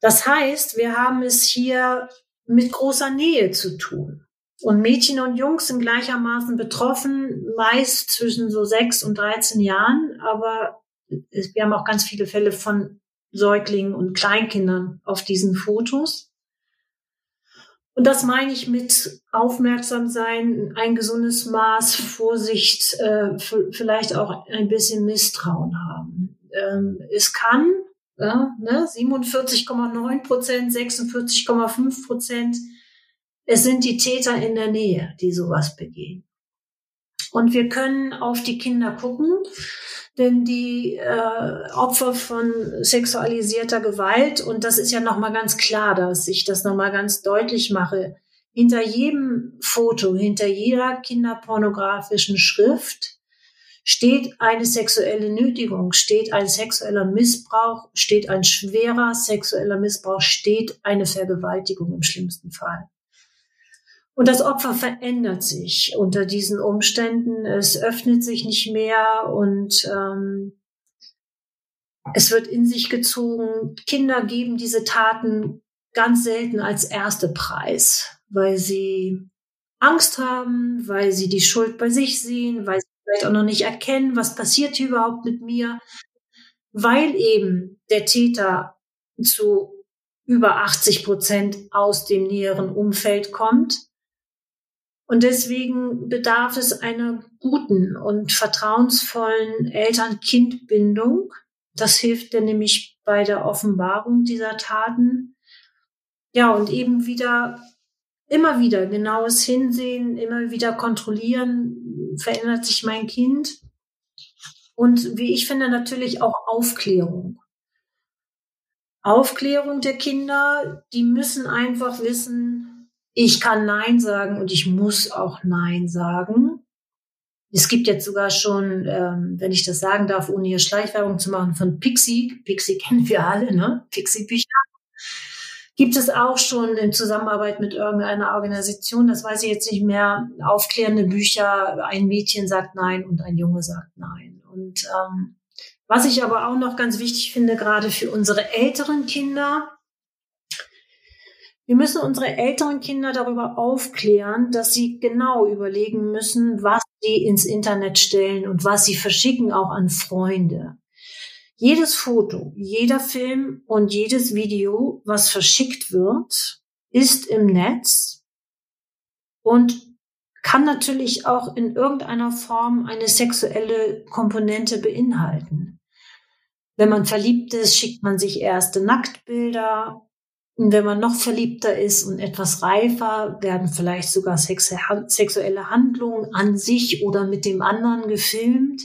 Das heißt, wir haben es hier mit großer Nähe zu tun. Und Mädchen und Jungs sind gleichermaßen betroffen, meist zwischen so sechs und 13 Jahren. Aber wir haben auch ganz viele Fälle von Säuglingen und Kleinkindern auf diesen Fotos. Und das meine ich mit aufmerksam sein, ein gesundes Maß, Vorsicht, äh, vielleicht auch ein bisschen Misstrauen haben. Ähm, es kann äh, ne, 47,9 Prozent, 46,5 Prozent. Es sind die Täter in der Nähe, die sowas begehen. Und wir können auf die Kinder gucken denn die äh, Opfer von sexualisierter Gewalt, und das ist ja nochmal ganz klar, dass ich das nochmal ganz deutlich mache, hinter jedem Foto, hinter jeder kinderpornografischen Schrift steht eine sexuelle Nötigung, steht ein sexueller Missbrauch, steht ein schwerer sexueller Missbrauch, steht eine Vergewaltigung im schlimmsten Fall. Und das Opfer verändert sich unter diesen Umständen. Es öffnet sich nicht mehr und ähm, es wird in sich gezogen. Kinder geben diese Taten ganz selten als erste Preis, weil sie Angst haben, weil sie die Schuld bei sich sehen, weil sie vielleicht auch noch nicht erkennen, was passiert hier überhaupt mit mir, weil eben der Täter zu über 80 Prozent aus dem näheren Umfeld kommt und deswegen bedarf es einer guten und vertrauensvollen Eltern-Kind-Bindung. Das hilft dir nämlich bei der Offenbarung dieser Taten. Ja, und eben wieder, immer wieder genaues Hinsehen, immer wieder kontrollieren, verändert sich mein Kind. Und wie ich finde, natürlich auch Aufklärung. Aufklärung der Kinder, die müssen einfach wissen, ich kann Nein sagen und ich muss auch Nein sagen. Es gibt jetzt sogar schon, ähm, wenn ich das sagen darf, ohne hier Schleichwerbung zu machen, von Pixie. Pixie kennen wir alle, ne? Pixie-Bücher. Gibt es auch schon in Zusammenarbeit mit irgendeiner Organisation, das weiß ich jetzt nicht mehr, aufklärende Bücher, ein Mädchen sagt Nein und ein Junge sagt Nein. Und ähm, was ich aber auch noch ganz wichtig finde, gerade für unsere älteren Kinder, Wir müssen unsere älteren Kinder darüber aufklären, dass sie genau überlegen müssen, was sie ins Internet stellen und was sie verschicken auch an Freunde. Jedes Foto, jeder Film und jedes Video, was verschickt wird, ist im Netz und kann natürlich auch in irgendeiner Form eine sexuelle Komponente beinhalten. Wenn man verliebt ist, schickt man sich erste Nacktbilder. Und wenn man noch verliebter ist und etwas reifer, werden vielleicht sogar sexuelle Handlungen an sich oder mit dem anderen gefilmt.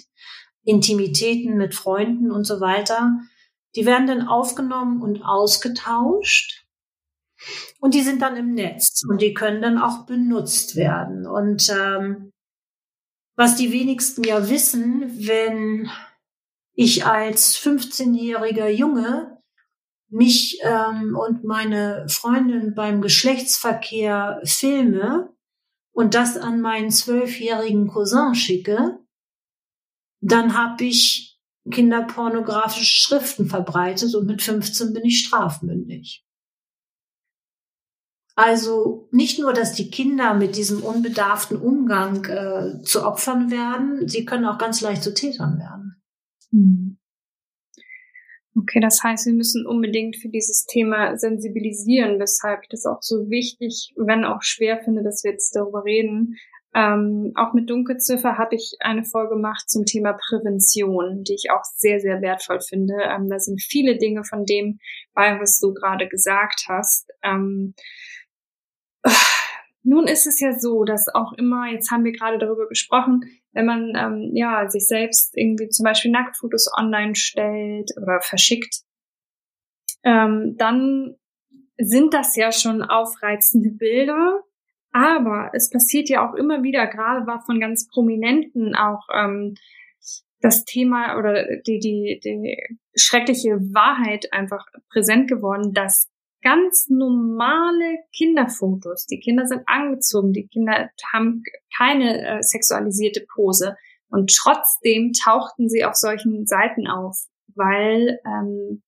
Intimitäten mit Freunden und so weiter. Die werden dann aufgenommen und ausgetauscht. Und die sind dann im Netz und die können dann auch benutzt werden. Und ähm, was die wenigsten ja wissen, wenn ich als 15-jähriger Junge mich ähm, und meine Freundin beim Geschlechtsverkehr filme und das an meinen zwölfjährigen Cousin schicke, dann habe ich kinderpornografische Schriften verbreitet und mit 15 bin ich strafmündig. Also nicht nur, dass die Kinder mit diesem unbedarften Umgang äh, zu Opfern werden, sie können auch ganz leicht zu Tätern werden. Hm. Okay, das heißt, wir müssen unbedingt für dieses Thema sensibilisieren, weshalb ich das auch so wichtig, wenn auch schwer finde, dass wir jetzt darüber reden, ähm, auch mit Dunkelziffer habe ich eine Folge gemacht zum Thema Prävention, die ich auch sehr, sehr wertvoll finde. Ähm, da sind viele Dinge von dem bei, was du gerade gesagt hast. Ähm, nun ist es ja so, dass auch immer, jetzt haben wir gerade darüber gesprochen, wenn man ähm, ja sich selbst irgendwie zum Beispiel Nacktfotos online stellt oder verschickt, ähm, dann sind das ja schon aufreizende Bilder, aber es passiert ja auch immer wieder, gerade war von ganz Prominenten auch ähm, das Thema oder die, die, die schreckliche Wahrheit einfach präsent geworden, dass ganz normale Kinderfotos, die Kinder sind angezogen, die Kinder haben keine äh, sexualisierte Pose und trotzdem tauchten sie auf solchen Seiten auf, weil ähm,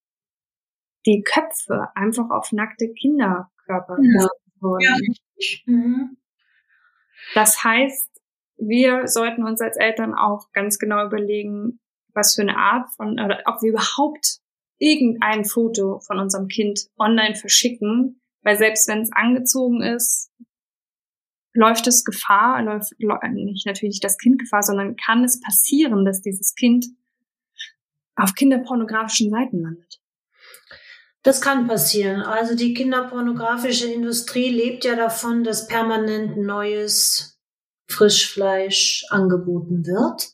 die Köpfe einfach auf nackte Kinderkörper ja. wurden. Ja. Mhm. Das heißt, wir sollten uns als Eltern auch ganz genau überlegen, was für eine Art von, oder ob wir überhaupt irgendein Foto von unserem Kind online verschicken, weil selbst wenn es angezogen ist, läuft es Gefahr, läuft nicht natürlich nicht das Kind Gefahr, sondern kann es passieren, dass dieses Kind auf kinderpornografischen Seiten landet. Das kann passieren. Also die kinderpornografische Industrie lebt ja davon, dass permanent neues Frischfleisch angeboten wird.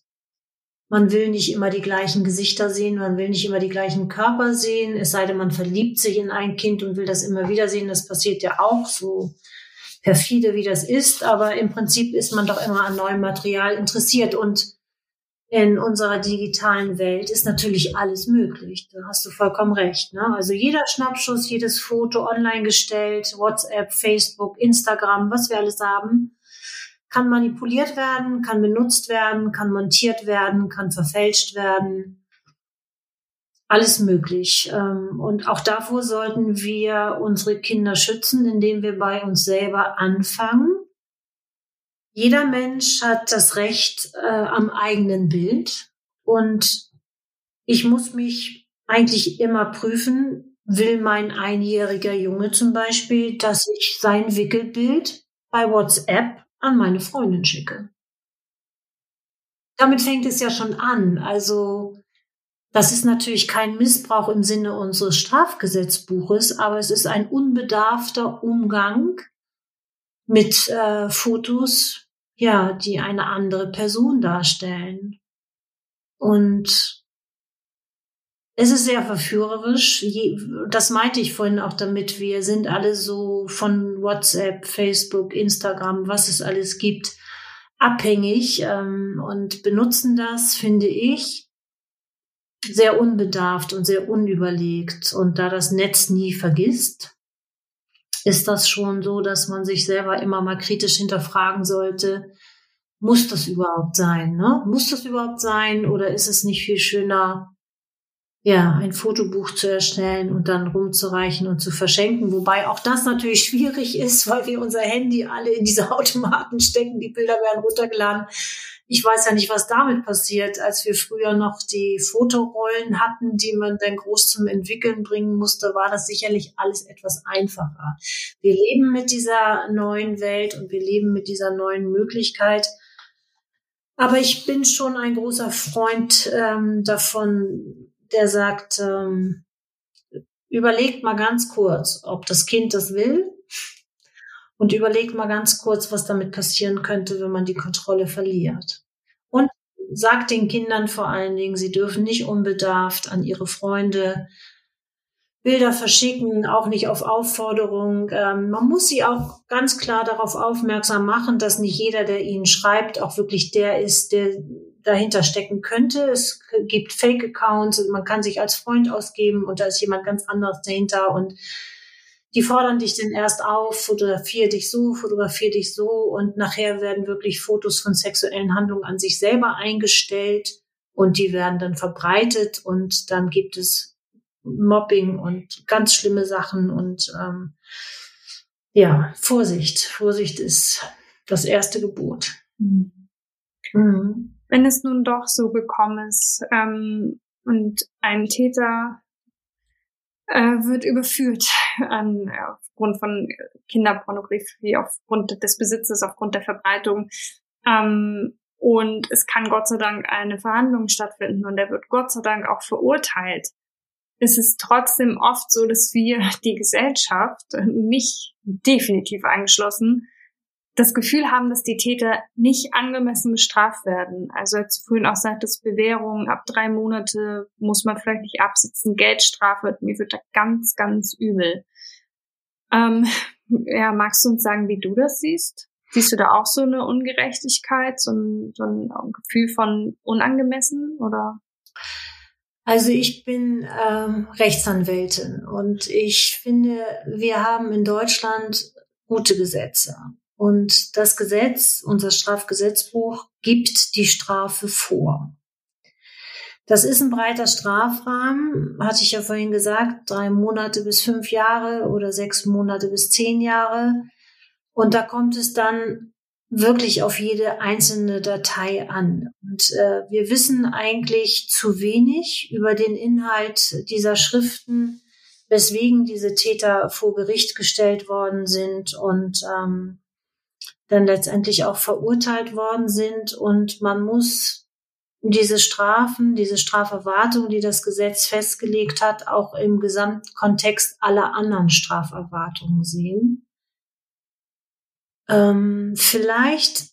Man will nicht immer die gleichen Gesichter sehen, man will nicht immer die gleichen Körper sehen, es sei denn, man verliebt sich in ein Kind und will das immer wieder sehen. Das passiert ja auch so perfide, wie das ist. Aber im Prinzip ist man doch immer an neuem Material interessiert und in unserer digitalen Welt ist natürlich alles möglich. Da hast du vollkommen recht. Ne? Also jeder Schnappschuss, jedes Foto online gestellt, WhatsApp, Facebook, Instagram, was wir alles haben, kann manipuliert werden, kann benutzt werden, kann montiert werden, kann verfälscht werden. Alles möglich. Ähm, und auch davor sollten wir unsere Kinder schützen, indem wir bei uns selber anfangen jeder Mensch hat das Recht äh, am eigenen Bild und ich muss mich eigentlich immer prüfen, will mein einjähriger Junge zum Beispiel, dass ich sein Wickelbild bei WhatsApp an meine Freundin schicke. Damit fängt es ja schon an. Also das ist natürlich kein Missbrauch im Sinne unseres Strafgesetzbuches, aber es ist ein unbedarfter Umgang mit äh, Fotos, ja, die eine andere Person darstellen. Und es ist sehr verführerisch. Das meinte ich vorhin auch damit. Wir sind alle so von WhatsApp, Facebook, Instagram, was es alles gibt, abhängig ähm, und benutzen das, finde ich, sehr unbedarft und sehr unüberlegt. Und da das Netz nie vergisst, ist das schon so, dass man sich selber immer mal kritisch hinterfragen sollte, muss das überhaupt sein? Ne? Muss das überhaupt sein oder ist es nicht viel schöner, ja, ein Fotobuch zu erstellen und dann rumzureichen und zu verschenken. Wobei auch das natürlich schwierig ist, weil wir unser Handy alle in diese Automaten stecken. Die Bilder werden runtergeladen. Ich weiß ja nicht, was damit passiert, als wir früher noch die Fotorollen hatten, die man dann groß zum Entwickeln bringen musste, war das sicherlich alles etwas einfacher. Wir leben mit dieser neuen Welt und wir leben mit dieser neuen Möglichkeit. Aber ich bin schon ein großer Freund ähm, davon, der sagt, ähm, überlegt mal ganz kurz, ob das Kind das will und überlegt mal ganz kurz, was damit passieren könnte, wenn man die Kontrolle verliert. Sagt den Kindern vor allen Dingen, sie dürfen nicht unbedarft an ihre Freunde Bilder verschicken, auch nicht auf Aufforderung. Ähm, man muss sie auch ganz klar darauf aufmerksam machen, dass nicht jeder, der ihnen schreibt, auch wirklich der ist, der dahinter stecken könnte. Es gibt Fake-Accounts, man kann sich als Freund ausgeben und da ist jemand ganz anderes dahinter und die fordern dich dann erst auf, fotografier dich so, fotografier dich so und nachher werden wirklich Fotos von sexuellen Handlungen an sich selber eingestellt und die werden dann verbreitet und dann gibt es Mobbing und ganz schlimme Sachen und ähm, ja, Vorsicht. Vorsicht ist das erste Gebot. Mhm. Mhm. Wenn es nun doch so gekommen ist ähm, und ein Täter äh, wird überführt an, aufgrund von Kinderpornografie, aufgrund des Besitzes, aufgrund der Verbreitung. Ähm, und es kann Gott sei Dank eine Verhandlung stattfinden und er wird Gott sei Dank auch verurteilt. Es ist trotzdem oft so, dass wir die Gesellschaft, mich definitiv eingeschlossen, das Gefühl haben, dass die Täter nicht angemessen bestraft werden. Also als vorhin auch sagt, dass Bewährung ab drei Monate muss man vielleicht nicht absitzen, Geldstrafe, mir wird da ganz, ganz übel. Ähm, ja, magst du uns sagen, wie du das siehst? Siehst du da auch so eine Ungerechtigkeit, so ein, so ein Gefühl von unangemessen oder? Also ich bin ähm, Rechtsanwältin und ich finde, wir haben in Deutschland gute Gesetze. Und das Gesetz, unser Strafgesetzbuch, gibt die Strafe vor. Das ist ein breiter Strafrahmen, hatte ich ja vorhin gesagt, drei Monate bis fünf Jahre oder sechs Monate bis zehn Jahre. Und da kommt es dann wirklich auf jede einzelne Datei an. Und äh, wir wissen eigentlich zu wenig über den Inhalt dieser Schriften, weswegen diese Täter vor Gericht gestellt worden sind und ähm, dann letztendlich auch verurteilt worden sind. Und man muss diese Strafen, diese Straferwartung, die das Gesetz festgelegt hat, auch im Gesamtkontext aller anderen Straferwartungen sehen. Ähm, vielleicht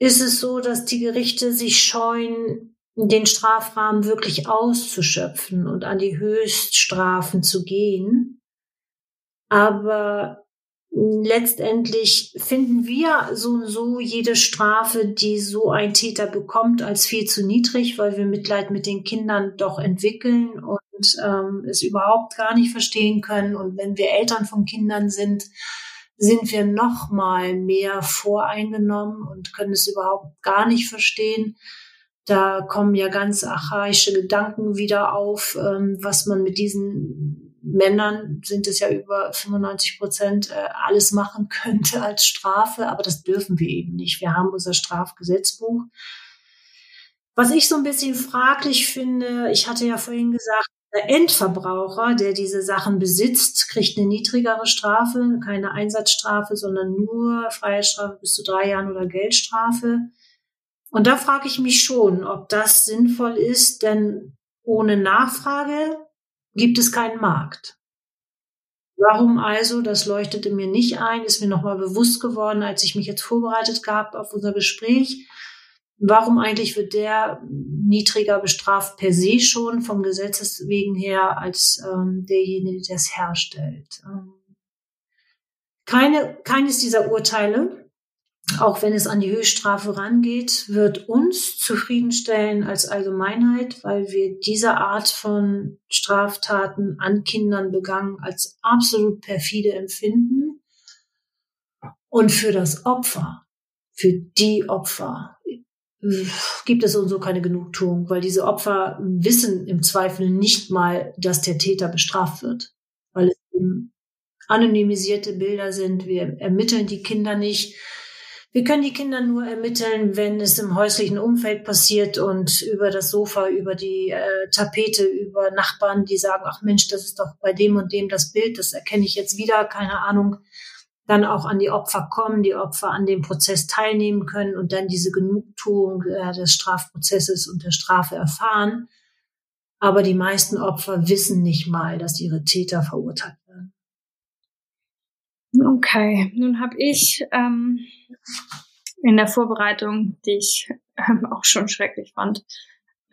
ist es so, dass die Gerichte sich scheuen, den Strafrahmen wirklich auszuschöpfen und an die Höchststrafen zu gehen. Aber letztendlich finden wir so und so jede Strafe, die so ein Täter bekommt, als viel zu niedrig, weil wir Mitleid mit den Kindern doch entwickeln und ähm, es überhaupt gar nicht verstehen können. Und wenn wir Eltern von Kindern sind, sind wir noch mal mehr voreingenommen und können es überhaupt gar nicht verstehen. Da kommen ja ganz archaische Gedanken wieder auf, ähm, was man mit diesen Männern sind es ja über 95 Prozent äh, alles machen könnte als Strafe, aber das dürfen wir eben nicht. Wir haben unser Strafgesetzbuch. Was ich so ein bisschen fraglich finde, ich hatte ja vorhin gesagt, der Endverbraucher, der diese Sachen besitzt, kriegt eine niedrigere Strafe, keine Einsatzstrafe, sondern nur Freiheitsstrafe bis zu drei Jahren oder Geldstrafe. Und da frage ich mich schon, ob das sinnvoll ist, denn ohne Nachfrage gibt es keinen Markt. Warum also, das leuchtete mir nicht ein, ist mir nochmal bewusst geworden, als ich mich jetzt vorbereitet gehabt auf unser Gespräch. Warum eigentlich wird der niedriger bestraft per se schon vom Gesetzes wegen her als ähm, derjenige, der es herstellt? Ähm, keine, keines dieser Urteile auch wenn es an die Höchststrafe rangeht, wird uns zufriedenstellen als Allgemeinheit, weil wir diese Art von Straftaten an Kindern begangen als absolut perfide empfinden. Und für das Opfer, für die Opfer, gibt es so keine Genugtuung, weil diese Opfer wissen im Zweifel nicht mal, dass der Täter bestraft wird, weil es eben anonymisierte Bilder sind. Wir ermitteln die Kinder nicht. Wir können die Kinder nur ermitteln, wenn es im häuslichen Umfeld passiert und über das Sofa, über die äh, Tapete, über Nachbarn, die sagen, ach Mensch, das ist doch bei dem und dem das Bild, das erkenne ich jetzt wieder, keine Ahnung, dann auch an die Opfer kommen, die Opfer an dem Prozess teilnehmen können und dann diese Genugtuung äh, des Strafprozesses und der Strafe erfahren. Aber die meisten Opfer wissen nicht mal, dass ihre Täter verurteilt. Okay, nun habe ich ähm, in der Vorbereitung, die ich ähm, auch schon schrecklich fand,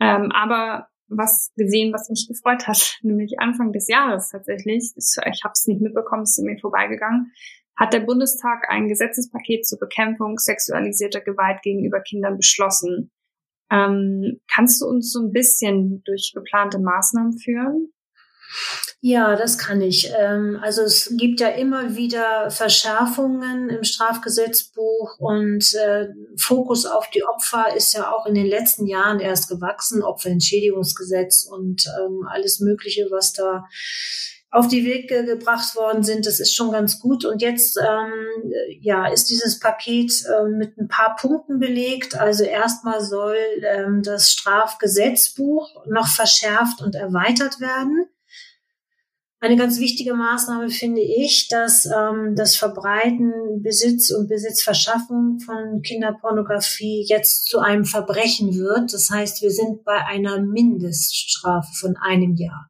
ähm, aber was gesehen, was mich gefreut hat, nämlich Anfang des Jahres tatsächlich. Ich habe es nicht mitbekommen, es ist mir vorbeigegangen. Hat der Bundestag ein Gesetzespaket zur Bekämpfung sexualisierter Gewalt gegenüber Kindern beschlossen. Ähm, kannst du uns so ein bisschen durch geplante Maßnahmen führen? Ja, das kann ich. Ähm, also es gibt ja immer wieder Verschärfungen im Strafgesetzbuch und äh, Fokus auf die Opfer ist ja auch in den letzten Jahren erst gewachsen, Opferentschädigungsgesetz und ähm, alles Mögliche, was da auf die Wege gebracht worden sind. Das ist schon ganz gut. Und jetzt ähm, ja ist dieses Paket äh, mit ein paar Punkten belegt. Also erstmal soll ähm, das Strafgesetzbuch noch verschärft und erweitert werden. Eine ganz wichtige Maßnahme finde ich, dass ähm, das Verbreiten, Besitz und Besitzverschaffung von Kinderpornografie jetzt zu einem Verbrechen wird. Das heißt, wir sind bei einer Mindeststrafe von einem Jahr.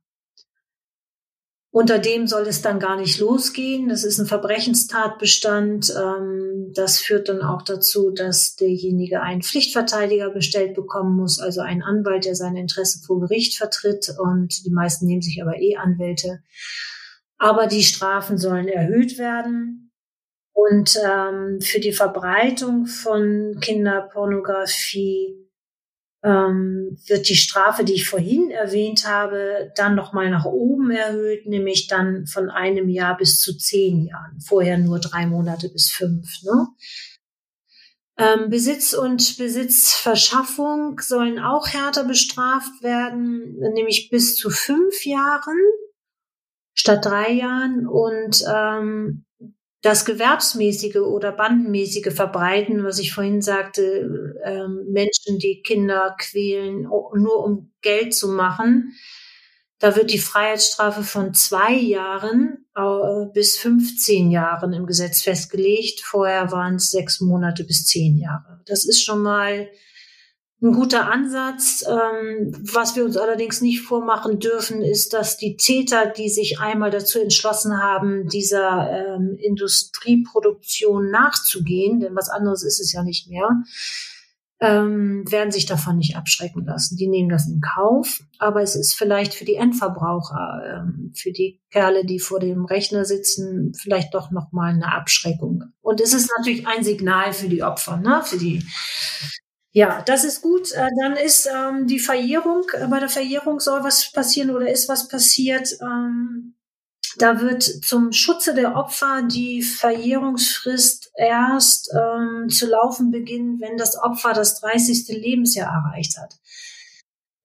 Unter dem soll es dann gar nicht losgehen. Das ist ein Verbrechenstatbestand. Ähm, das führt dann auch dazu, dass derjenige einen Pflichtverteidiger bestellt bekommen muss, also einen Anwalt, der seine Interessen vor Gericht vertritt. Und die meisten nehmen sich aber eh Anwälte. Aber die Strafen sollen erhöht werden. Und ähm, für die Verbreitung von Kinderpornografie ähm, wird die Strafe, die ich vorhin erwähnt habe, dann nochmal nach oben erhöht, nämlich dann von einem Jahr bis zu zehn Jahren. Vorher nur drei Monate bis fünf. Ne? Ähm, Besitz und Besitzverschaffung sollen auch härter bestraft werden, nämlich bis zu fünf Jahren statt drei Jahren. Und ähm, das gewerbsmäßige oder bandenmäßige Verbreiten, was ich vorhin sagte, äh, Menschen, die Kinder quälen, nur um Geld zu machen, da wird die Freiheitsstrafe von zwei Jahren äh, bis 15 Jahren im Gesetz festgelegt. Vorher waren es sechs Monate bis zehn Jahre. Das ist schon mal ein guter Ansatz. Ähm, was wir uns allerdings nicht vormachen dürfen, ist, dass die Täter, die sich einmal dazu entschlossen haben, dieser ähm, Industrieproduktion nachzugehen, denn was anderes ist es ja nicht mehr, ähm, werden sich davon nicht abschrecken lassen. Die nehmen das in Kauf, aber es ist vielleicht für die Endverbraucher, ähm, für die Kerle, die vor dem Rechner sitzen, vielleicht doch noch mal eine Abschreckung. Und es ist natürlich ein Signal für die Opfer, ne? für die ja, das ist gut. Äh, dann ist ähm, die Verjährung, äh, bei der Verjährung soll was passieren oder ist was passiert. Ähm, da wird zum Schutze der Opfer die Verjährungsfrist erst ähm, zu laufen beginnen, wenn das Opfer das 30. Lebensjahr erreicht hat.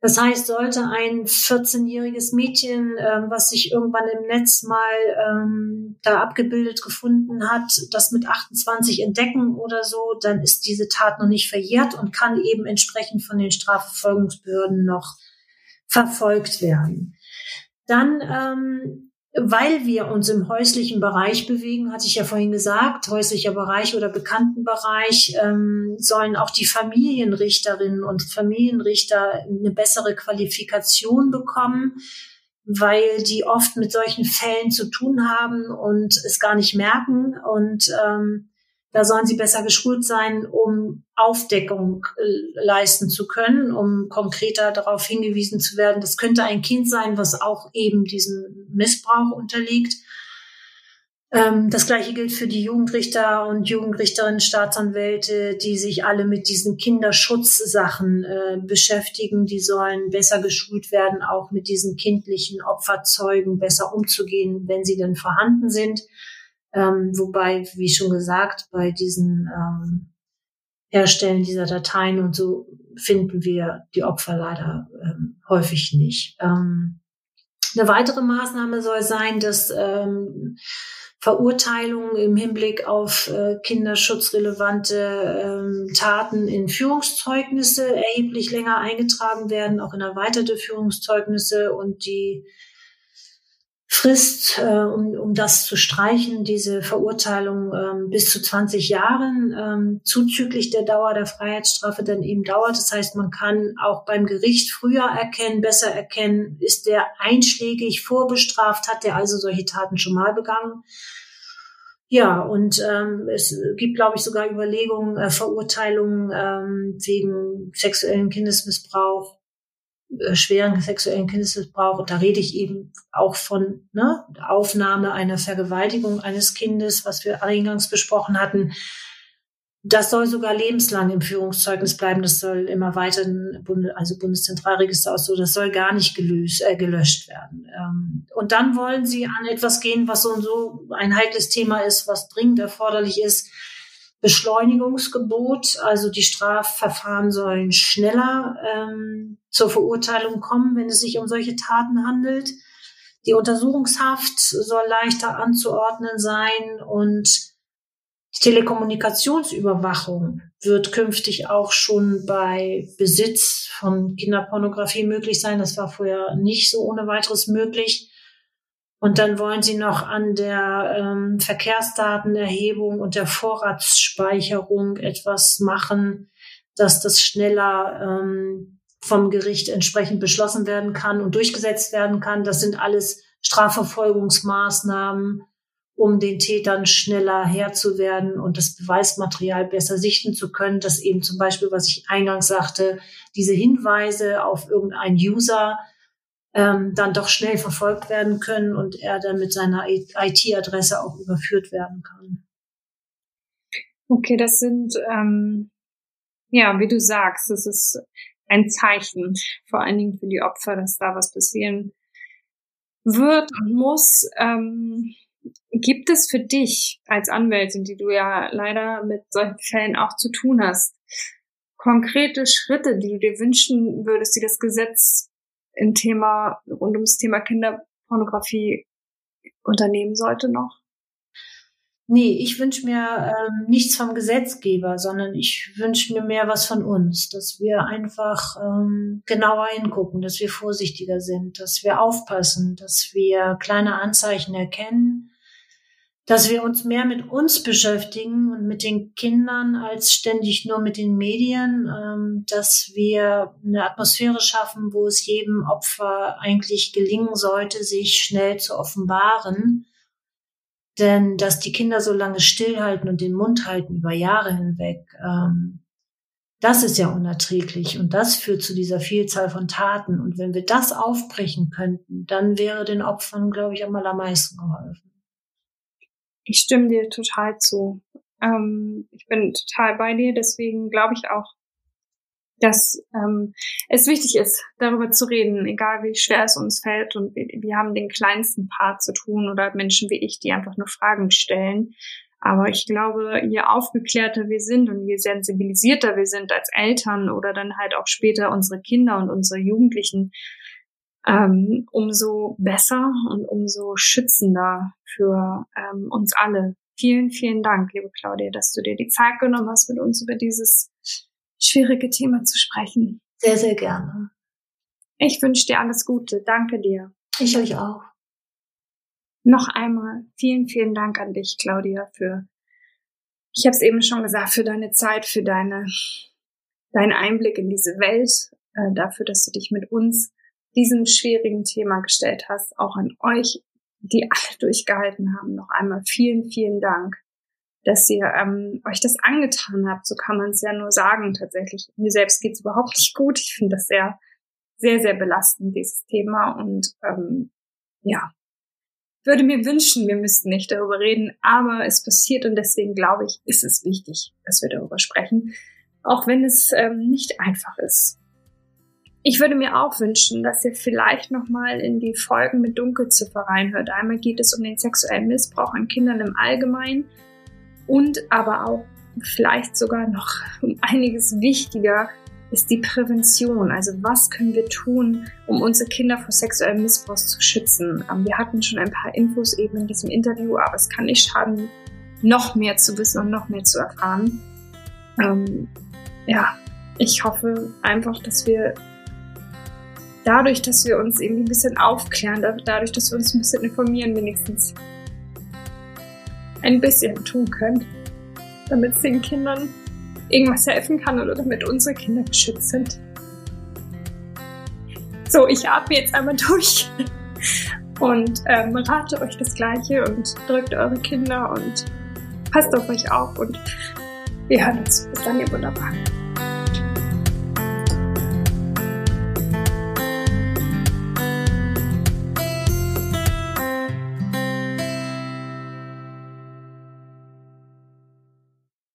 Das heißt, sollte ein 14-jähriges Mädchen, ähm, was sich irgendwann im Netz mal ähm, da abgebildet gefunden hat, das mit 28 entdecken oder so, dann ist diese Tat noch nicht verjährt und kann eben entsprechend von den Strafverfolgungsbehörden noch verfolgt werden. Dann ähm, weil wir uns im häuslichen Bereich bewegen, hatte ich ja vorhin gesagt, häuslicher Bereich oder Bekanntenbereich, ähm, sollen auch die Familienrichterinnen und Familienrichter eine bessere Qualifikation bekommen, weil die oft mit solchen Fällen zu tun haben und es gar nicht merken. Und ähm, da sollen sie besser geschult sein, um Aufdeckung äh, leisten zu können, um konkreter darauf hingewiesen zu werden. Das könnte ein Kind sein, was auch eben diesem Missbrauch unterliegt. Ähm, das gleiche gilt für die Jugendrichter und Jugendrichterinnen, Staatsanwälte, die sich alle mit diesen Kinderschutzsachen äh, beschäftigen. Die sollen besser geschult werden, auch mit diesen kindlichen Opferzeugen besser umzugehen, wenn sie denn vorhanden sind. Ähm, wobei, wie schon gesagt, bei diesen ähm, Herstellen dieser Dateien und so finden wir die Opfer leider ähm, häufig nicht. Ähm, eine weitere Maßnahme soll sein, dass ähm, Verurteilungen im Hinblick auf äh, kinderschutzrelevante ähm, Taten in Führungszeugnisse erheblich länger eingetragen werden, auch in erweiterte Führungszeugnisse und die Frist, äh, um, um das zu streichen, diese Verurteilung ähm, bis zu 20 Jahren, ähm, zuzüglich der Dauer der Freiheitsstrafe dann eben dauert. Das heißt, man kann auch beim Gericht früher erkennen, besser erkennen, ist der einschlägig vorbestraft, hat der also solche Taten schon mal begangen. Ja, und ähm, es gibt, glaube ich, sogar Überlegungen, äh, Verurteilungen ähm, wegen sexuellen Kindesmissbrauch schweren sexuellen Kindesmissbrauch. Da rede ich eben auch von ne, Aufnahme einer Vergewaltigung eines Kindes, was wir eingangs besprochen hatten. Das soll sogar lebenslang im Führungszeugnis bleiben. Das soll im erweiterten Bundes also Bundeszentralregister aus so, das soll gar nicht gelöst, äh, gelöscht werden. Ähm, und dann wollen sie an etwas gehen, was so und so ein heikles Thema ist, was dringend erforderlich ist Beschleunigungsgebot, also die Strafverfahren sollen schneller ähm, zur Verurteilung kommen, wenn es sich um solche Taten handelt. Die Untersuchungshaft soll leichter anzuordnen sein und die Telekommunikationsüberwachung wird künftig auch schon bei Besitz von Kinderpornografie möglich sein. Das war vorher nicht so ohne weiteres möglich. Und dann wollen sie noch an der ähm, Verkehrsdatenerhebung und der Vorratsspeicherung etwas machen, dass das schneller ähm, vom Gericht entsprechend beschlossen werden kann und durchgesetzt werden kann. Das sind alles Strafverfolgungsmaßnahmen, um den Tätern schneller Herr zu werden und das Beweismaterial besser sichten zu können, dass eben zum Beispiel, was ich eingangs sagte, diese Hinweise auf irgendeinen User ähm, dann doch schnell verfolgt werden können und er dann mit seiner IT-Adresse auch überführt werden kann. Okay, das sind, ähm, ja, wie du sagst, das ist ein Zeichen, vor allen Dingen für die Opfer, dass da was passieren wird und muss. Ähm, gibt es für dich als Anwältin, die du ja leider mit solchen Fällen auch zu tun hast, konkrete Schritte, die du dir wünschen würdest, die das Gesetz im Thema, rund ums Thema Kinderpornografie unternehmen sollte noch? Nee, ich wünsche mir ähm, nichts vom Gesetzgeber, sondern ich wünsche mir mehr was von uns, dass wir einfach ähm, genauer hingucken, dass wir vorsichtiger sind, dass wir aufpassen, dass wir kleine Anzeichen erkennen, dass wir uns mehr mit uns beschäftigen und mit den Kindern als ständig nur mit den Medien, ähm, dass wir eine Atmosphäre schaffen, wo es jedem Opfer eigentlich gelingen sollte, sich schnell zu offenbaren. Denn dass die Kinder so lange stillhalten und den Mund halten über Jahre hinweg, ähm, das ist ja unerträglich und das führt zu dieser Vielzahl von Taten. Und wenn wir das aufbrechen könnten, dann wäre den Opfern, glaube ich, am allermeisten geholfen. Ich stimme dir total zu. Ähm, ich bin total bei dir, deswegen glaube ich auch, dass ähm, es wichtig ist, darüber zu reden, egal wie schwer es uns fällt. Und wir, wir haben den kleinsten Part zu tun oder Menschen wie ich, die einfach nur Fragen stellen. Aber ich glaube, je aufgeklärter wir sind und je sensibilisierter wir sind als Eltern oder dann halt auch später unsere Kinder und unsere Jugendlichen, ähm, umso besser und umso schützender für ähm, uns alle. Vielen, vielen Dank, liebe Claudia, dass du dir die Zeit genommen hast, mit uns über dieses schwierige Thema zu sprechen. Sehr, sehr gerne. Ich wünsche dir alles Gute. Danke dir. Ich euch auch. Noch einmal vielen, vielen Dank an dich, Claudia, für, ich habe es eben schon gesagt, für deine Zeit, für deine, deinen Einblick in diese Welt, äh, dafür, dass du dich mit uns diesem schwierigen Thema gestellt hast. Auch an euch, die alle durchgehalten haben. Noch einmal vielen, vielen Dank, dass ihr ähm, euch das angetan habt. So kann man es ja nur sagen tatsächlich. Mir selbst geht's überhaupt nicht gut. Ich finde das sehr, sehr, sehr belastend, dieses Thema. Und ähm, ja, würde mir wünschen, wir müssten nicht darüber reden, aber es passiert und deswegen glaube ich, ist es wichtig, dass wir darüber sprechen, auch wenn es ähm, nicht einfach ist. Ich würde mir auch wünschen, dass ihr vielleicht nochmal in die Folgen mit Dunkelziffer reinhört. Einmal geht es um den sexuellen Missbrauch an Kindern im Allgemeinen und aber auch vielleicht sogar noch um einiges wichtiger ist die Prävention. Also was können wir tun, um unsere Kinder vor sexuellem Missbrauch zu schützen? Ähm, wir hatten schon ein paar Infos eben in diesem Interview, aber es kann nicht schaden, noch mehr zu wissen und noch mehr zu erfahren. Ähm, ja, ich hoffe einfach, dass wir dadurch, dass wir uns irgendwie ein bisschen aufklären, dadurch, dass wir uns ein bisschen informieren, wenigstens ein bisschen tun können, damit es den Kindern irgendwas helfen kann oder damit unsere Kinder geschützt sind. So, ich atme jetzt einmal durch und ähm, rate euch das Gleiche und drückt eure Kinder und passt auf euch auf und wir hören uns. Bis dann, ihr Wunderbaren.